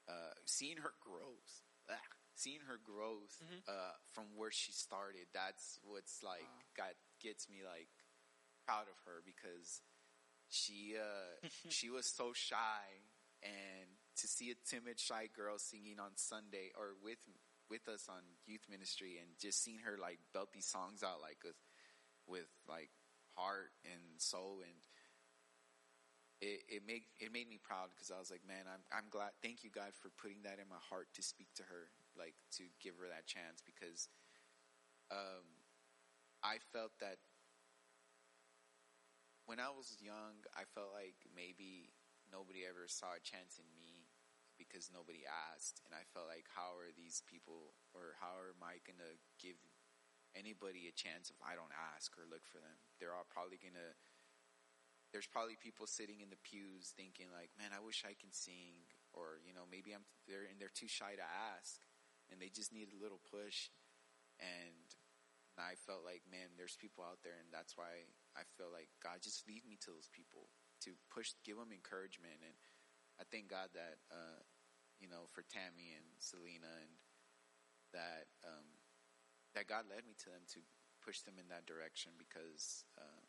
uh, seeing her growth, ah, seeing her growth Mhm. uh, from where she started. That's what's like Wow. got gets me like proud of her because she uh, she was so shy, and to see a timid, shy girl singing on Sunday or with with us on youth ministry, and just seeing her like belt these songs out like with with like heart and soul and it, it made it made me proud because I was like, man, I'm I'm glad. Thank you, God, for putting that in my heart to speak to her, like to give her that chance because um, I felt that when I was young, I felt like maybe nobody ever saw a chance in me because nobody asked, and I felt like, how are these people, or how am I gonna give anybody a chance if I don't ask or look for them? They're all probably gonna there's probably people sitting in the pews thinking like, man, I wish I can sing, or you know, maybe I'm they're and they're too shy to ask, and they just need a little push, and I felt like, man, there's people out there, and that's why I feel like God just lead me to those people to push, give them encouragement, and I thank God that uh, you know for Tammy and Selena and that um, that God led me to them to push them in that direction because. Uh,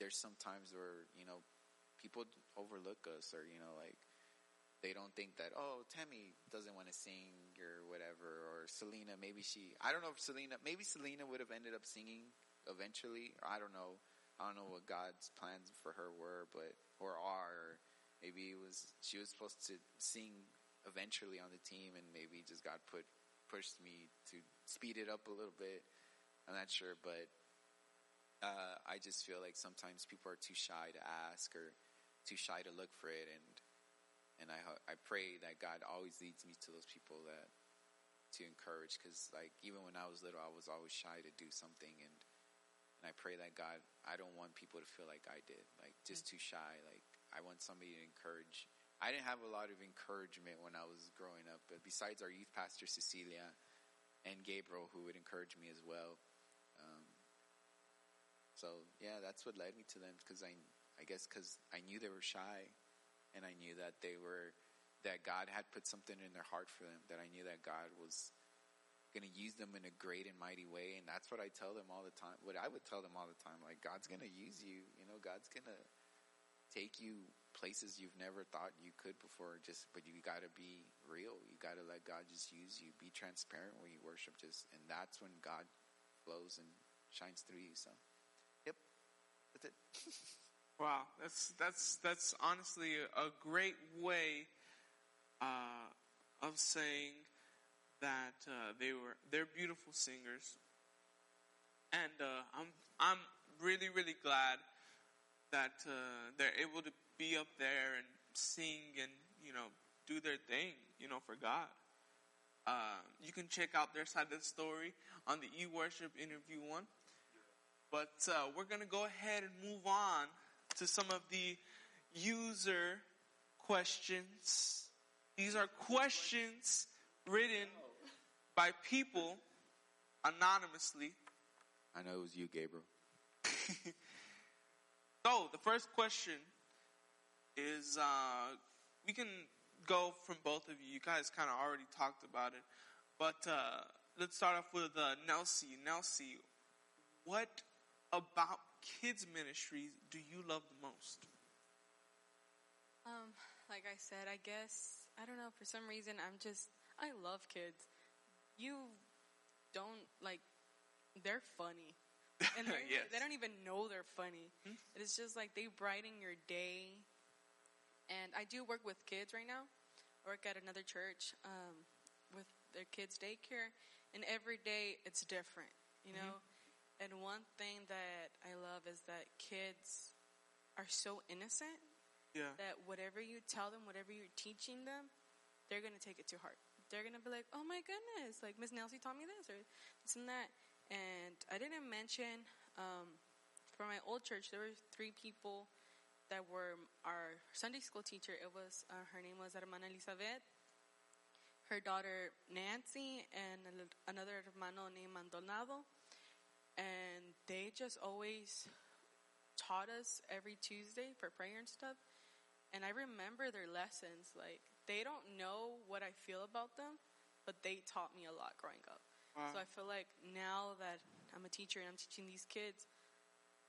there's some times where you know people overlook us or you know like they don't think that oh Tammy doesn't want to sing or whatever or Selena maybe she I don't know if Selena maybe Selena would have ended up singing eventually I don't know I don't know what God's plans for her were but or are. Or maybe it was she was supposed to sing eventually on the team and maybe just God put pushed me to speed it up a little bit. I'm not sure but uh, I just feel like sometimes people are too shy to ask or too shy to look for it, and and I I pray that God always leads me to those people that to encourage. Because like even when I was little, I was always shy to do something, and and I pray that God I don't want people to feel like I did, like just too shy. Like I want somebody to encourage. I didn't have a lot of encouragement when I was growing up, but besides our youth pastor Cecilia and Gabriel, who would encourage me as well. Um, so yeah, that's what led me to them because I, I guess because I knew they were shy, and I knew that they were, that God had put something in their heart for them. That I knew that God was going to use them in a great and mighty way, and that's what I tell them all the time. What I would tell them all the time, like God's going to use you. You know, God's going to, take you places you've never thought you could before. Just, but you got to be real. You got to let God just use you. Be transparent when you worship. Just, and that's when God flows and shines through you. So, yep, that's it. Wow, that's that's that's honestly a, great way uh, of saying that uh, they were they're beautiful singers, and uh, I'm I'm really really glad that uh, they're able to be up there and sing and you know do their thing you know for God. Uh, you can check out their side of the story on the e worship interview one, but uh, we're gonna go ahead and move on to some of the user questions. These are questions written by people anonymously. I know it was you, Gabriel. So the first question is uh, we can go from both of you. You guys kind of already talked about it, but uh, let's start off with uh, Nelsie. Nelsie, what about kids ministries do you love the most? Um, like I said, I guess I don't know. For some reason, I'm just I love kids. You don't like they're funny, and they're, Yes. they don't even know they're funny. It's just like they brighten your day. And I do work with kids right now. I work at another church um, with their kids' daycare, and every day it's different, you know. And one thing that I love is that kids are so innocent Yeah. that whatever you tell them, whatever you're teaching them, they're gonna take it to heart. They're gonna be like, "Oh my goodness! Like Miss Nelsie taught me this or this and that." And I didn't mention um, for my old church, there were three people that were our Sunday school teacher. It was uh, her name was Hermana Elizabeth, her daughter Nancy, and another hermano named Maldonado. And they just always taught us every Tuesday for prayer and stuff. And I remember their lessons. Like, they don't know what I feel about them, but they taught me a lot growing up. Wow. So I feel like now that I'm a teacher and I'm teaching these kids,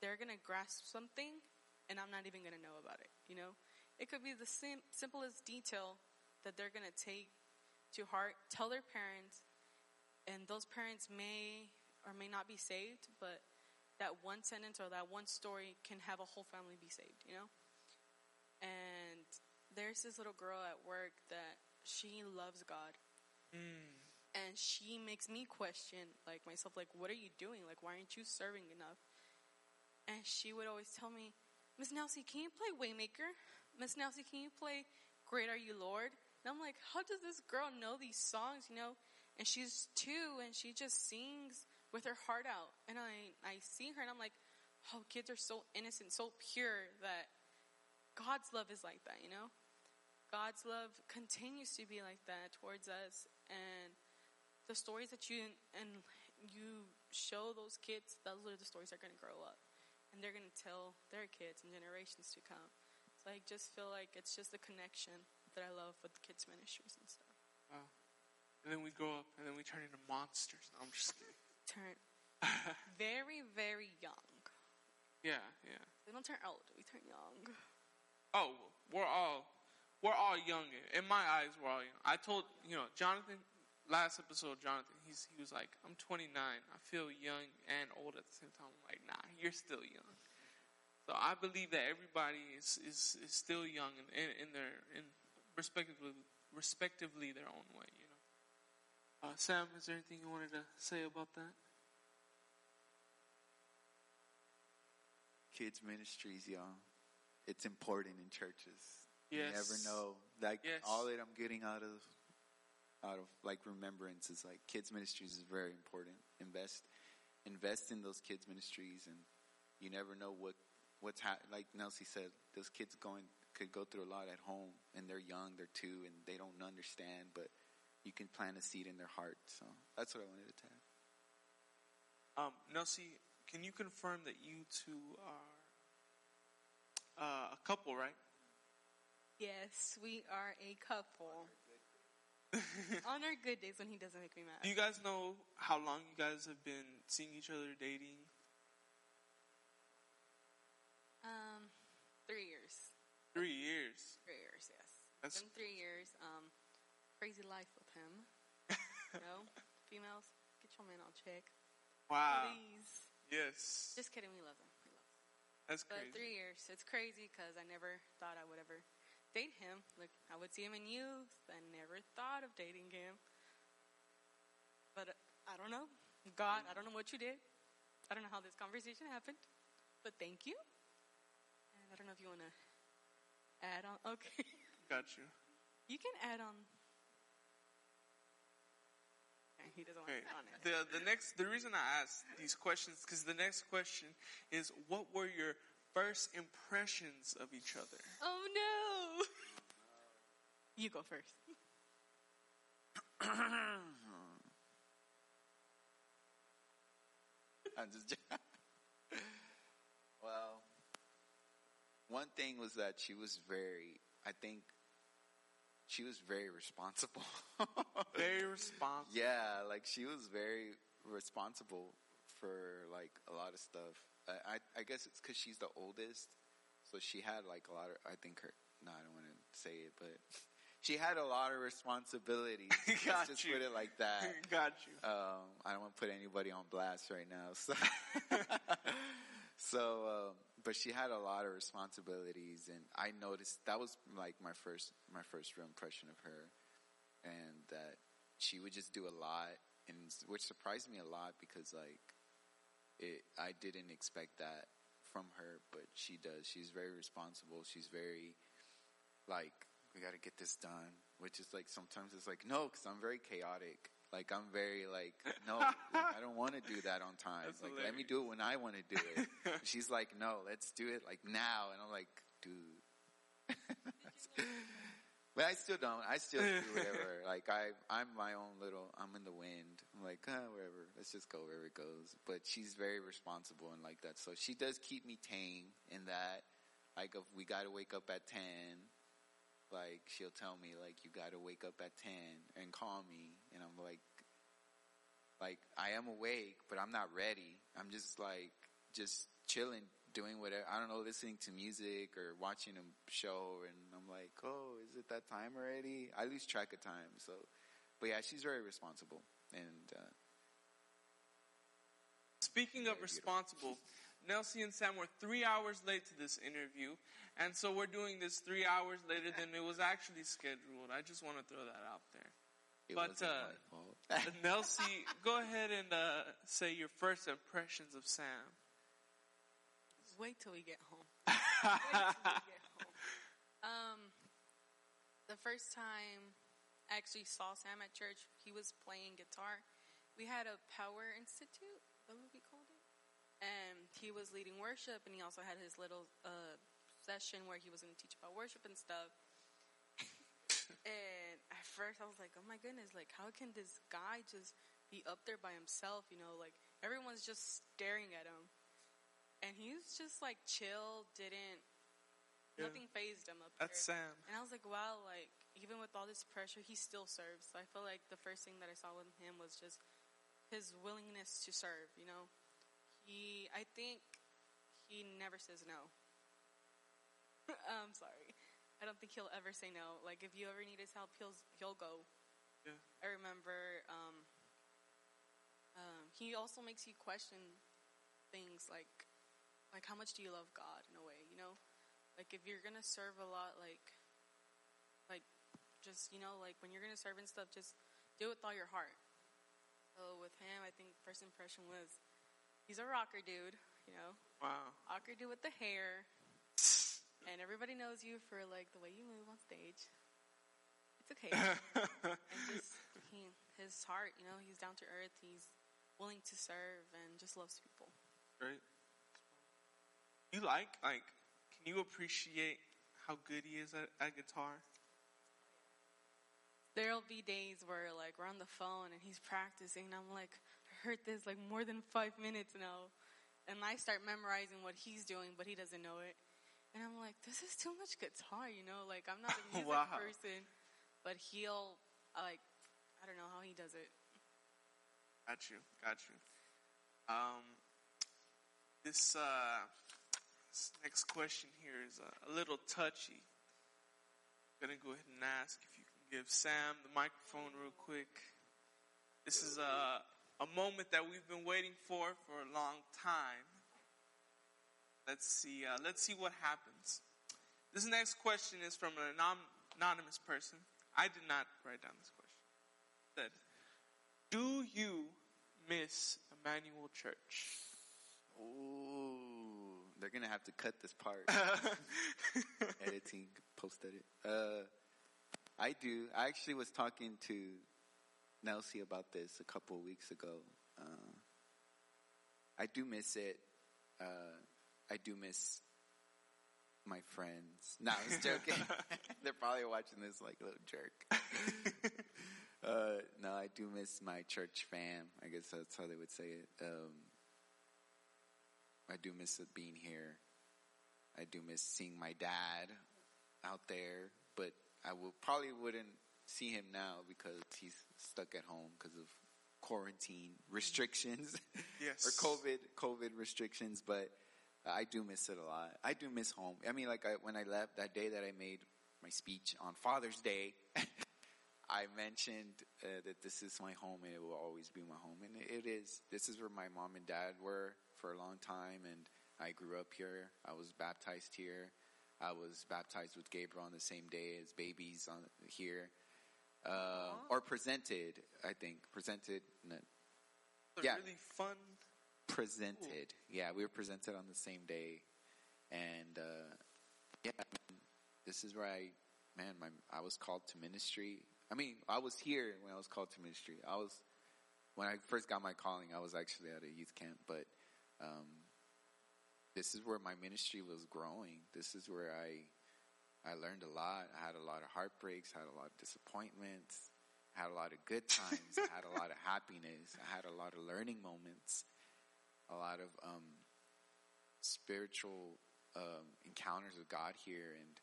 they're going to grasp something and I'm not even going to know about it, you know? It could be the sim- simplest detail that they're going to take to heart, tell their parents, and those parents may or may not be saved, but that one sentence or that one story can have a whole family be saved, you know? And there's this little girl at work that she loves God. Mm. And she makes me question, like myself, like, what are you doing? Like, why aren't you serving enough? And she would always tell me, Miss Nelsie, can you play Waymaker? Miss Nelsie, can you play Great Are You Lord? And I'm like, how does this girl know these songs, you know? And she's two and she just sings with her heart out. And I, I see her and I'm like, oh, kids are so innocent, so pure that God's love is like that, you know? God's love continues to be like that towards us. And the stories that you and you show those kids, those are the stories that are going to grow up, and they're going to tell their kids and generations to come. So I just feel like it's just the connection that I love with the kids ministries and stuff. Wow. And then we grow up and then we turn into monsters. No, I'm just kidding. Turn very, very young. Yeah, yeah. We don't turn old; we turn young. Oh, we're all we're all young. In my eyes, we're all young. I told you know Jonathan last episode. Jonathan, he's he was like, I'm 29. I feel young and old at the same time. I'm like, nah, you're still young. So I believe that everybody is is, is still young in, in, in their in respectively respectively their own way. You know. Uh, Sam, is there anything you wanted to say about that? Kids ministries, y'all. It's important in churches. Yes. You never know. Like Yes. all that I'm getting out of out of like remembrance is like kids ministries is very important. Invest invest in those kids ministries and you never know what what's ha- like Nelsie said, those kids going could go through a lot at home and they're young, they're two and they don't understand, but you can plant a seed in their heart. So that's what I wanted to tell. Um, Nelsie, can you confirm that you two are uh, a couple, right? Yes, we are a couple. On our good days when he doesn't make me mad. Do you guys know how long you guys have been seeing each other dating? Um, three years. Three years. Three years, yes. That's- Been three years. Um, crazy life with him. you know, females, get your man on check, Wow. please. Yes. Just kidding. We love him. We love him. That's But crazy. three years, it's crazy because I never thought I would ever date him. Like I would see him in youth. I never thought of dating him. But uh, I don't know. God, I don't know what you did. I don't know how this conversation happened. But thank you. And I don't know if you want to add on. Okay. Got you. You can add on. He doesn't want Okay. to add on it. The the next the reason I asked these questions because the next question is what were your first impressions of each other? Oh no! You go first. I'm just. well, one thing was that she was very. I think she was very responsible. Very responsible. yeah, like she was very responsible for like a lot of stuff. I I, guess it's because she's the oldest, so she had like a lot of. I think her. No, I don't want to say it, but she had a lot of responsibilities. Got Let's just you. put it like that. Got you. Um, I don't want to put anybody on blast right now. So, so um, but she had a lot of responsibilities, and I noticed that was like my first my first real impression of her, and that she would just do a lot, and which surprised me a lot because like it I didn't expect that from her, but she does. She's very responsible. She's very like we got to get this done, which is like sometimes it's like no, because I'm very chaotic. Like I'm very like no, like, I don't want to do that on time. That's like let me do it when I want to do it. She's like no, let's do it like now, and I'm like dude. But I still don't. I still do whatever. like I, I'm my own little. I'm in the wind. I'm like, ah, wherever. Let's just go wherever it goes. But she's very responsible and like that. So she does keep me tame in that. Like if we got to wake up at ten, like she'll tell me like you got to wake up at ten and call me, and I'm like, like I am awake, but I'm not ready. I'm just like just chilling, doing whatever. I don't know, listening to music or watching a show, and I'm like, oh, is it that time already? I lose track of time. So, but yeah, she's very responsible, and uh, Speaking of responsible, Nelsie and Sam were three hours late to this interview, and so we're doing this three hours later than it was actually scheduled. I just want to throw that out there. it But, uh. Nelsie, go ahead and uh, say your first impressions of Sam. Wait till we get home. We get home. Um, the first time I actually saw Sam at church, he was playing guitar. We had a Power Institute, what would we called it? And he was leading worship, and he also had his little uh, session where he was going to teach about worship and stuff. and at first, I was like, "Oh my goodness! Like, how can this guy just be up there by himself? You know, like everyone's just staring at him." And he's just like chill, didn't Yeah. nothing fazed him up That's. Sam. And I was like, wow, like even with all this pressure, he still serves. So I feel like the first thing that I saw with him was just his willingness to serve. You know, he I think he never says no. I'm sorry. I don't think he'll ever say no. Like if you ever need his help, he'll he'll go. Yeah. I remember um, um, he also makes you question things like like how much do you love God in a way, you know? Like if you're gonna serve a lot, like like just you know, like when you're gonna serve and stuff, just do it with all your heart. So with him, I think first impression was he's a rocker dude, you know, Wow. rocker dude with the hair, and everybody knows you for like the way you move on stage. It's okay. and just he, his heart, you know, he's down to earth. He's willing to serve and just loves people. Great. You like like? Can you appreciate how good he is at, at guitar? There'll be days where like we're on the phone and he's practicing, and I'm like, I heard this like more than five minutes now, and I start memorizing what he's doing, but he doesn't know it, and I'm like, this is too much guitar, you know? Like I'm not a music Wow. person, but he'll like I don't know how he does it. Got you. Got you. Um, this uh, This next question here is a, little touchy. I'm gonna go ahead and ask if you can give Sam the microphone real quick. This is a a moment that we've been waiting for for a long time. Let's see. Uh, let's see what happens. This next question is from an anon- anonymous person. I did not write down this question. It said, "Do you miss Emmanuel Church?" Ooh, they're gonna have to cut this part. Editing, post edit. Uh, I do. I actually was talking to Nelsie about this a couple of weeks ago. Uh, I do miss it. Uh, I do miss my friends. No, I was joking. They're probably watching this like a little jerk. uh, no, I do miss my church fam. I guess that's how they would say it. Um, I do miss being here. I do miss seeing my dad out there, but I will probably wouldn't see him now because he's stuck at home because of quarantine restrictions Yes. or COVID COVID restrictions. But I do miss it a lot. I do miss home. I mean, like I, when I left that day that I made my speech on Father's Day, I mentioned uh, that this is my home and it will always be my home, and it is. This is where my mom and dad were for a long time, and I grew up here. I was baptized here. I was baptized with Gabriel on the same day as babies on here, uh, or presented. I think presented. No, Yeah. really fun. presented. Yeah, we were presented on the same day, and uh, yeah, this is where I, man, my I was called to ministry. I mean, I was here when I was called to ministry. I was when I first got my calling. I was actually at a youth camp, but um, this is where my ministry was growing. This is where I I learned a lot. I had a lot of heartbreaks. I had a lot of disappointments. I had a lot of good times. I had a lot of happiness. I had a lot of learning moments a lot of um, spiritual um, encounters with God here, and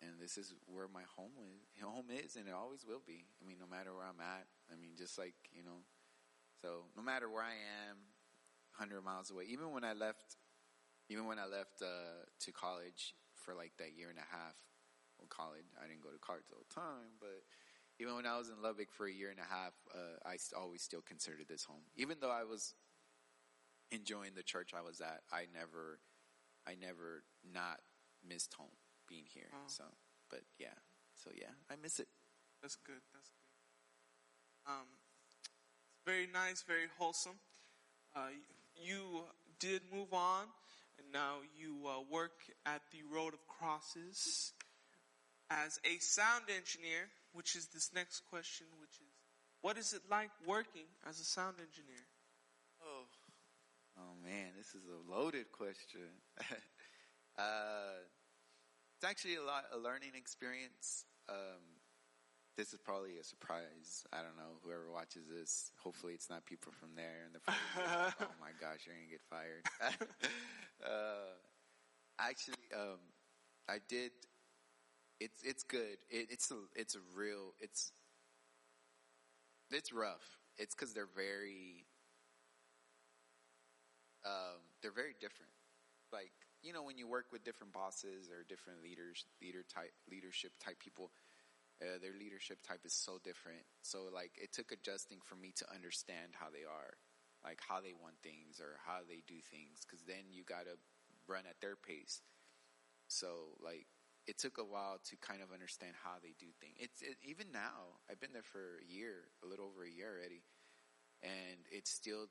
and this is where my home is. Home is, and it always will be. I mean, no matter where I'm at. I mean, just like you know. So no matter where I am, hundred miles away. Even when I left, even when I left uh, to college for like that year and a half. Well, college. I didn't go to college all the time, but even when I was in Lubbock for a year and a half, uh, I always still considered this home. Even though I was enjoying the church I was at, I never, I never not missed home being here. So, but yeah, so yeah, I miss it. That's good. That's good. Um, it's very nice, very wholesome. Uh, you did move on, and now you uh, work at the Road of Crosses as a sound engineer. Which is this next question? Which is, what is it like working as a sound engineer? Oh, oh man, this is a loaded question. uh, it's actually a lot a learning experience. Um, this is probably a surprise. I don't know whoever watches this. Hopefully, it's not people from there. And they're like, oh my gosh, you're gonna get fired. uh, actually, um, I did. It's it's good. It, it's a it's a real it's it's rough. It's because they're very um, they're very different. Like you know, when you work with different bosses or different leaders, leader type, leadership type people, uh, their leadership type is so different. So like, it took adjusting for me to understand how they are, like how they want things or how they do things, because then you gotta run at their pace. So like, it took a while to kind of understand how they do things. It's it, even now. I've been there for a year, a little over a year already, and it's still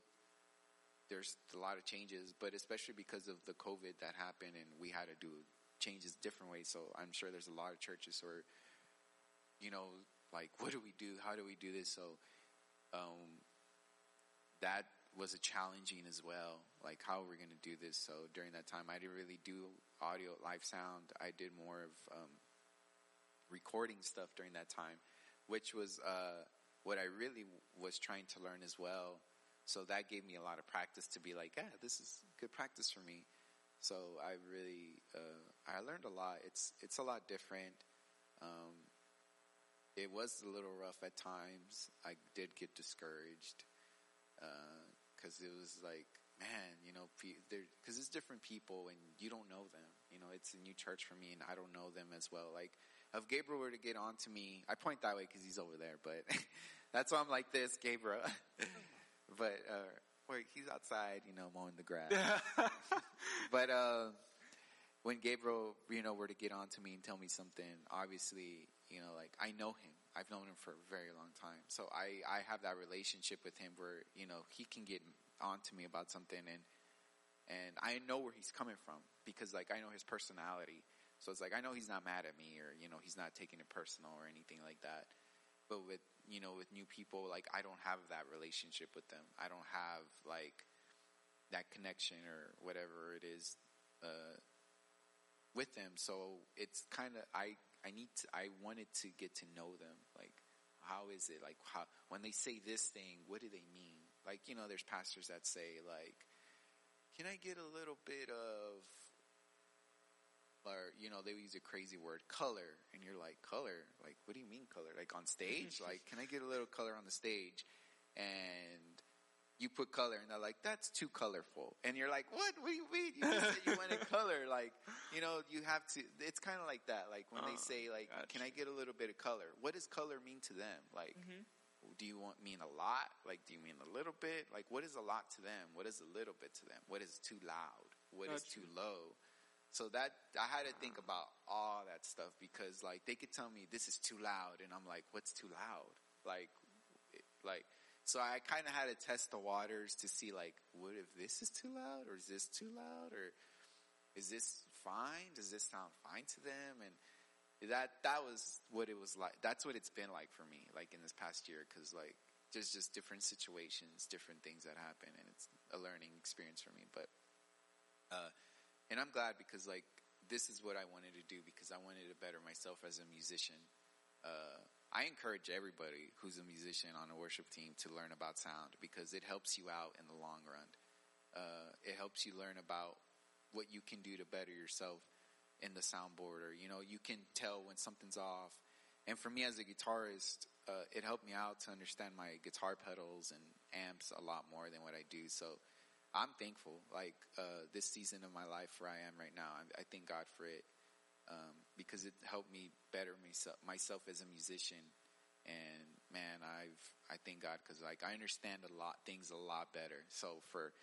there's a lot of changes, but especially because of the COVID that happened and we had to do changes different ways. So I'm sure there's a lot of churches where, you know, like, what do we do? How do we do this? So, um, that was a challenging as well. Like, how are we going to do this? So during that time, I didn't really do audio, live sound. I did more of, um, recording stuff during that time, which was, uh, what I really was trying to learn as well. So that gave me a lot of practice to be like, yeah, this is good practice for me. So I really, uh, I learned a lot. It's, it's a lot different. Um, it was a little rough at times. I did get discouraged, uh, cause it was like, man, you know, because it's different people and you don't know them. You know, it's a new church for me and I don't know them as well. Like, if Gabriel were to get on to me, I point that way because he's over there, but that's why I'm like this, Gabriel. but, uh, where he's outside, you know, mowing the grass. but, uh, when Gabriel, you know, were to get on to me and tell me something, obviously, you know, like I know him. I've known him for a very long time. So I, I have that relationship with him where, you know, he can get on to me about something and, and I know where he's coming from because like I know his personality. So it's like I know he's not mad at me or, you know, he's not taking it personal or anything like that. But with, you know, with new people, like I don't have that relationship with them. I don't have like that connection or whatever it is, uh, with them. So it's kind of, I, I need to, I wanted to get to know them. Like, how is it? Like, how, when they say this thing, what do they mean? Like, you know, there's pastors that say, like, can I get a little bit of, or, you know, they use a crazy word, color. And you're like, color? Like, what do you mean color? Like on stage? like, can I get a little color on the stage? And you put color and they're like, that's too colorful. And you're like, what? What do you mean? You just said you wanted color. Like, you know, you have to, it's kind of like that. Like when they Oh, say like, gotcha. can I get a little bit of color? What does color mean to them? Like, Mhm. do you want mean a lot? Like, do you mean a little bit? Like, what is a lot to them? What is a little bit to them? What is too loud? What is Gotcha. too low? So that, I had to think about all that stuff because like they could tell me this is too loud and I'm like, what's too loud? Like, like, so I kind of had to test the waters to see like, what if this is too loud or is this too loud or is this fine? Does this sound fine to them? And that, that was what it was like. That's what it's been like for me, like in this past year. Cause like, there's just different situations, different things that happen and it's a learning experience for me. But, uh, and I'm glad because like, this is what I wanted to do because I wanted to better myself as a musician. Uh, I encourage everybody who's a musician on a worship team to learn about sound because it helps you out in the long run. Uh, it helps you learn about what you can do to better yourself in the soundboard or, you know, you can tell when something's off. And for me as a guitarist, uh, it helped me out to understand my guitar pedals and amps a lot more than what I do. So I'm thankful. Like, uh, this season of my life where I am right now, I, I thank God for it um, because it helped me better myself, myself as a musician. And man, I've I thank God because like I understand a lot things a lot better. So for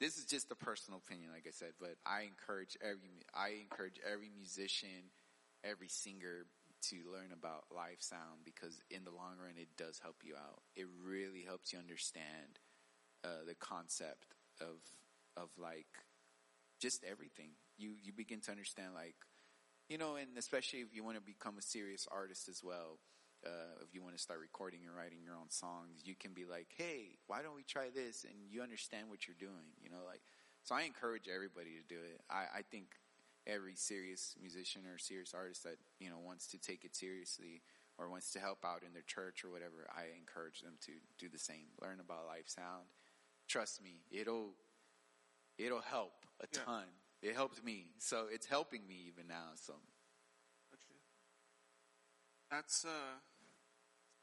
this is just a personal opinion, like I said, but I encourage every I encourage every musician, every singer to learn about live sound because in the long run it does help you out. It really helps you understand uh, the concept of of like just everything. You you begin to understand like you know, and especially if you want to become a serious artist as well, uh, if you want to start recording and writing your own songs, you can be like, hey, why don't we try this? And you understand what you're doing, you know, like, so I encourage everybody to do it. I, I think every serious musician or serious artist that, you know, wants to take it seriously or wants to help out in their church or whatever, I encourage them to do the same. Learn about live sound. Trust me, it'll, it'll help a Yeah. ton. It helped me. So it's helping me even now. So That's uh,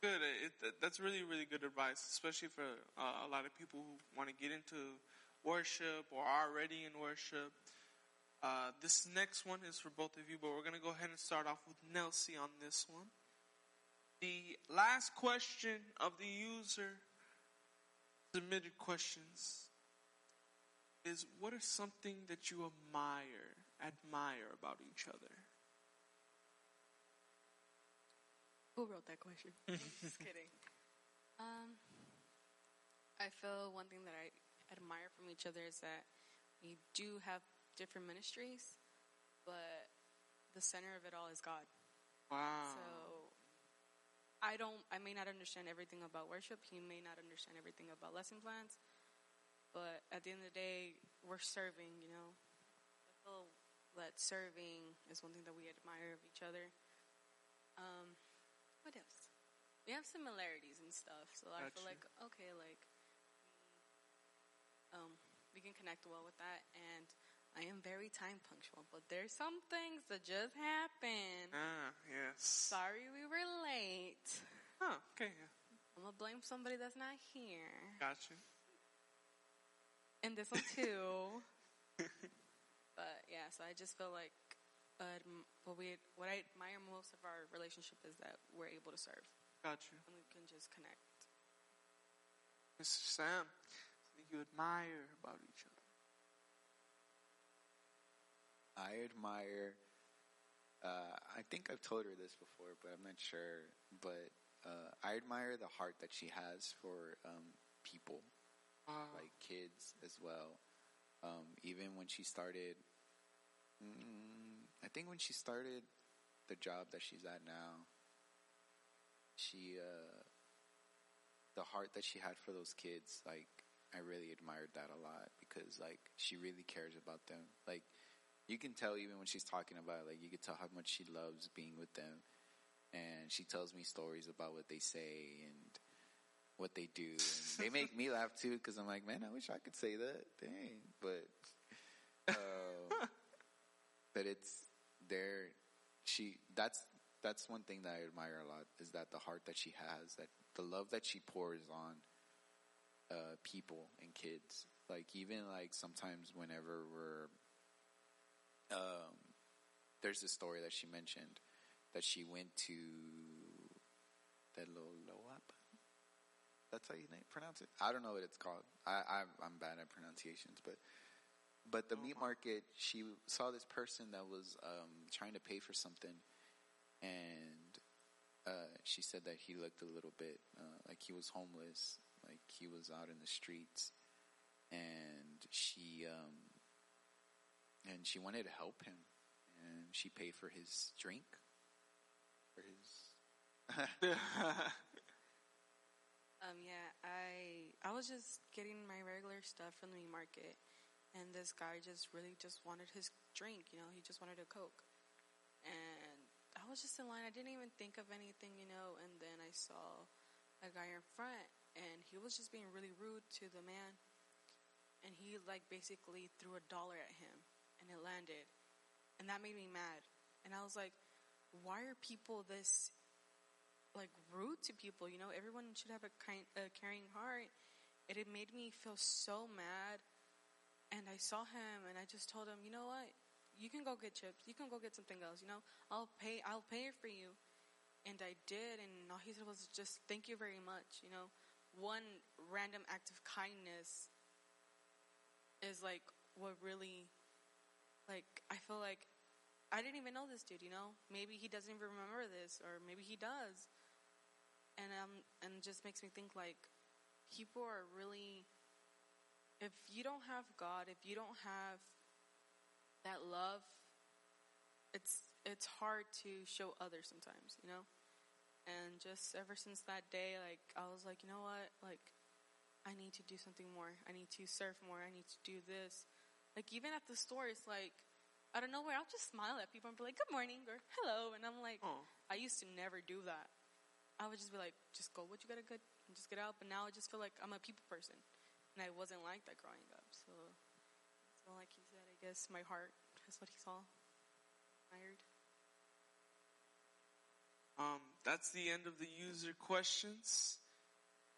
good. It, that- that's really, really good advice, especially for uh, a lot of people who want to get into worship or are already in worship. Uh, this next one is for both of you, but we're going to go ahead and start off with Nelsie on this one. The last question of the user submitted questions is what is something that you admire, admire about each other? Who wrote that question? Just kidding. Um, I feel one thing that I admire from each other is that we do have different ministries, but the center of it all is God. Wow. So I don't, I may not understand everything about worship. He may not understand everything about lesson plans. But at the end of the day, we're serving, you know. I feel that serving is one thing that we admire of each other. Um, what else? We have similarities and stuff. So I feel like, okay, like, we, um, we can connect well with that. And I am very time punctual, but there's some things that just happen. ah, yes. Sorry we were late. Huh, okay, yeah. I'm gonna blame somebody that's not here. Gotcha. In this one too. but yeah, so I just feel like uh, what we what I admire most of our relationship is that we're able to serve Got you. and we can just connect. Mr. Sam, something you admire about each other. I admire. Uh, I think I've told her this before, but I'm not sure. But uh, I admire the heart that she has for um, people, Wow. Like kids as well. Um, even when she started, mm, I think when she started the job that she's at now, she uh, the heart that she had for those kids, like I really admired that a lot because like she really cares about them. Like you can tell even when she's talking about it, like you can tell how much she loves being with them. And she tells me stories about what they say and what they do. And they make me laugh too because I'm like, man, I wish I could say that. Dang. But, um, but it's there. She, that's, that's one thing that I admire a lot is that the heart that she has, that the love that she pours on, uh, people and kids. Like even like sometimes whenever we're, um, there's a story that she mentioned that she went to that little. That's how you na- pronounce it. I don't know what it's called. I, I'm, I'm bad at pronunciations, but but the meat market. She saw this person that was um, trying to pay for something, and uh, she said that he looked a little bit uh, like he was homeless, like he was out in the streets, and she um, and she wanted to help him, and she paid for his drink, for his. Um, yeah, I I was just getting my regular stuff from the market, and this guy just really just wanted his drink. You know, he just wanted a coke, and I was just in line. I didn't even think of anything, you know. And then I saw a guy in front, and he was just being really rude to the man, and he like basically threw a dollar at him, and it landed, and that made me mad. And I was like, why are people this like rude to people. You know, everyone should have a kind, a caring heart. It made me feel so mad. And I saw him, and I just told him, you know what? You can go get chips. You can go get something else. You know, I'll pay. I'll pay it for you. And I did, and all he said was just thank you very much. You know, one random act of kindness is like what really, like I feel like I didn't even know this dude. You know, maybe he doesn't even remember this, or maybe he does and um and just makes me think like people are really if you don't have God, if you don't have that love, it's it's hard to show others sometimes, you know? And just ever since that day, like I was like, you know what? Like I need to do something more. I need to surf more. I need to do this. Like even at the store, it's like I don't know where I'll just smile at people and be like, "Good morning" or "Hello," and I'm like, Oh. I used to never do that. I would just be like, just go what you gotta go and just get out. But now I just feel like I'm a people person. And I wasn't like that growing up. So, so like he said, I guess my heart is what he saw. Admired. Um, that's the end of the user questions.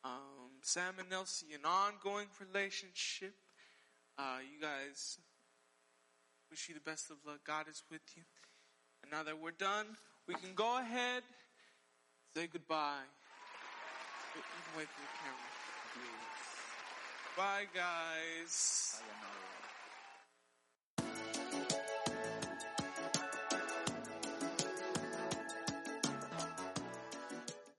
Um, Sam and Nelsie, an ongoing relationship. Uh, you guys, wish you the best of luck. God is with you. And now that we're done, we can go ahead, say goodbye. You can wait for the camera. Bye, guys. Sayonara.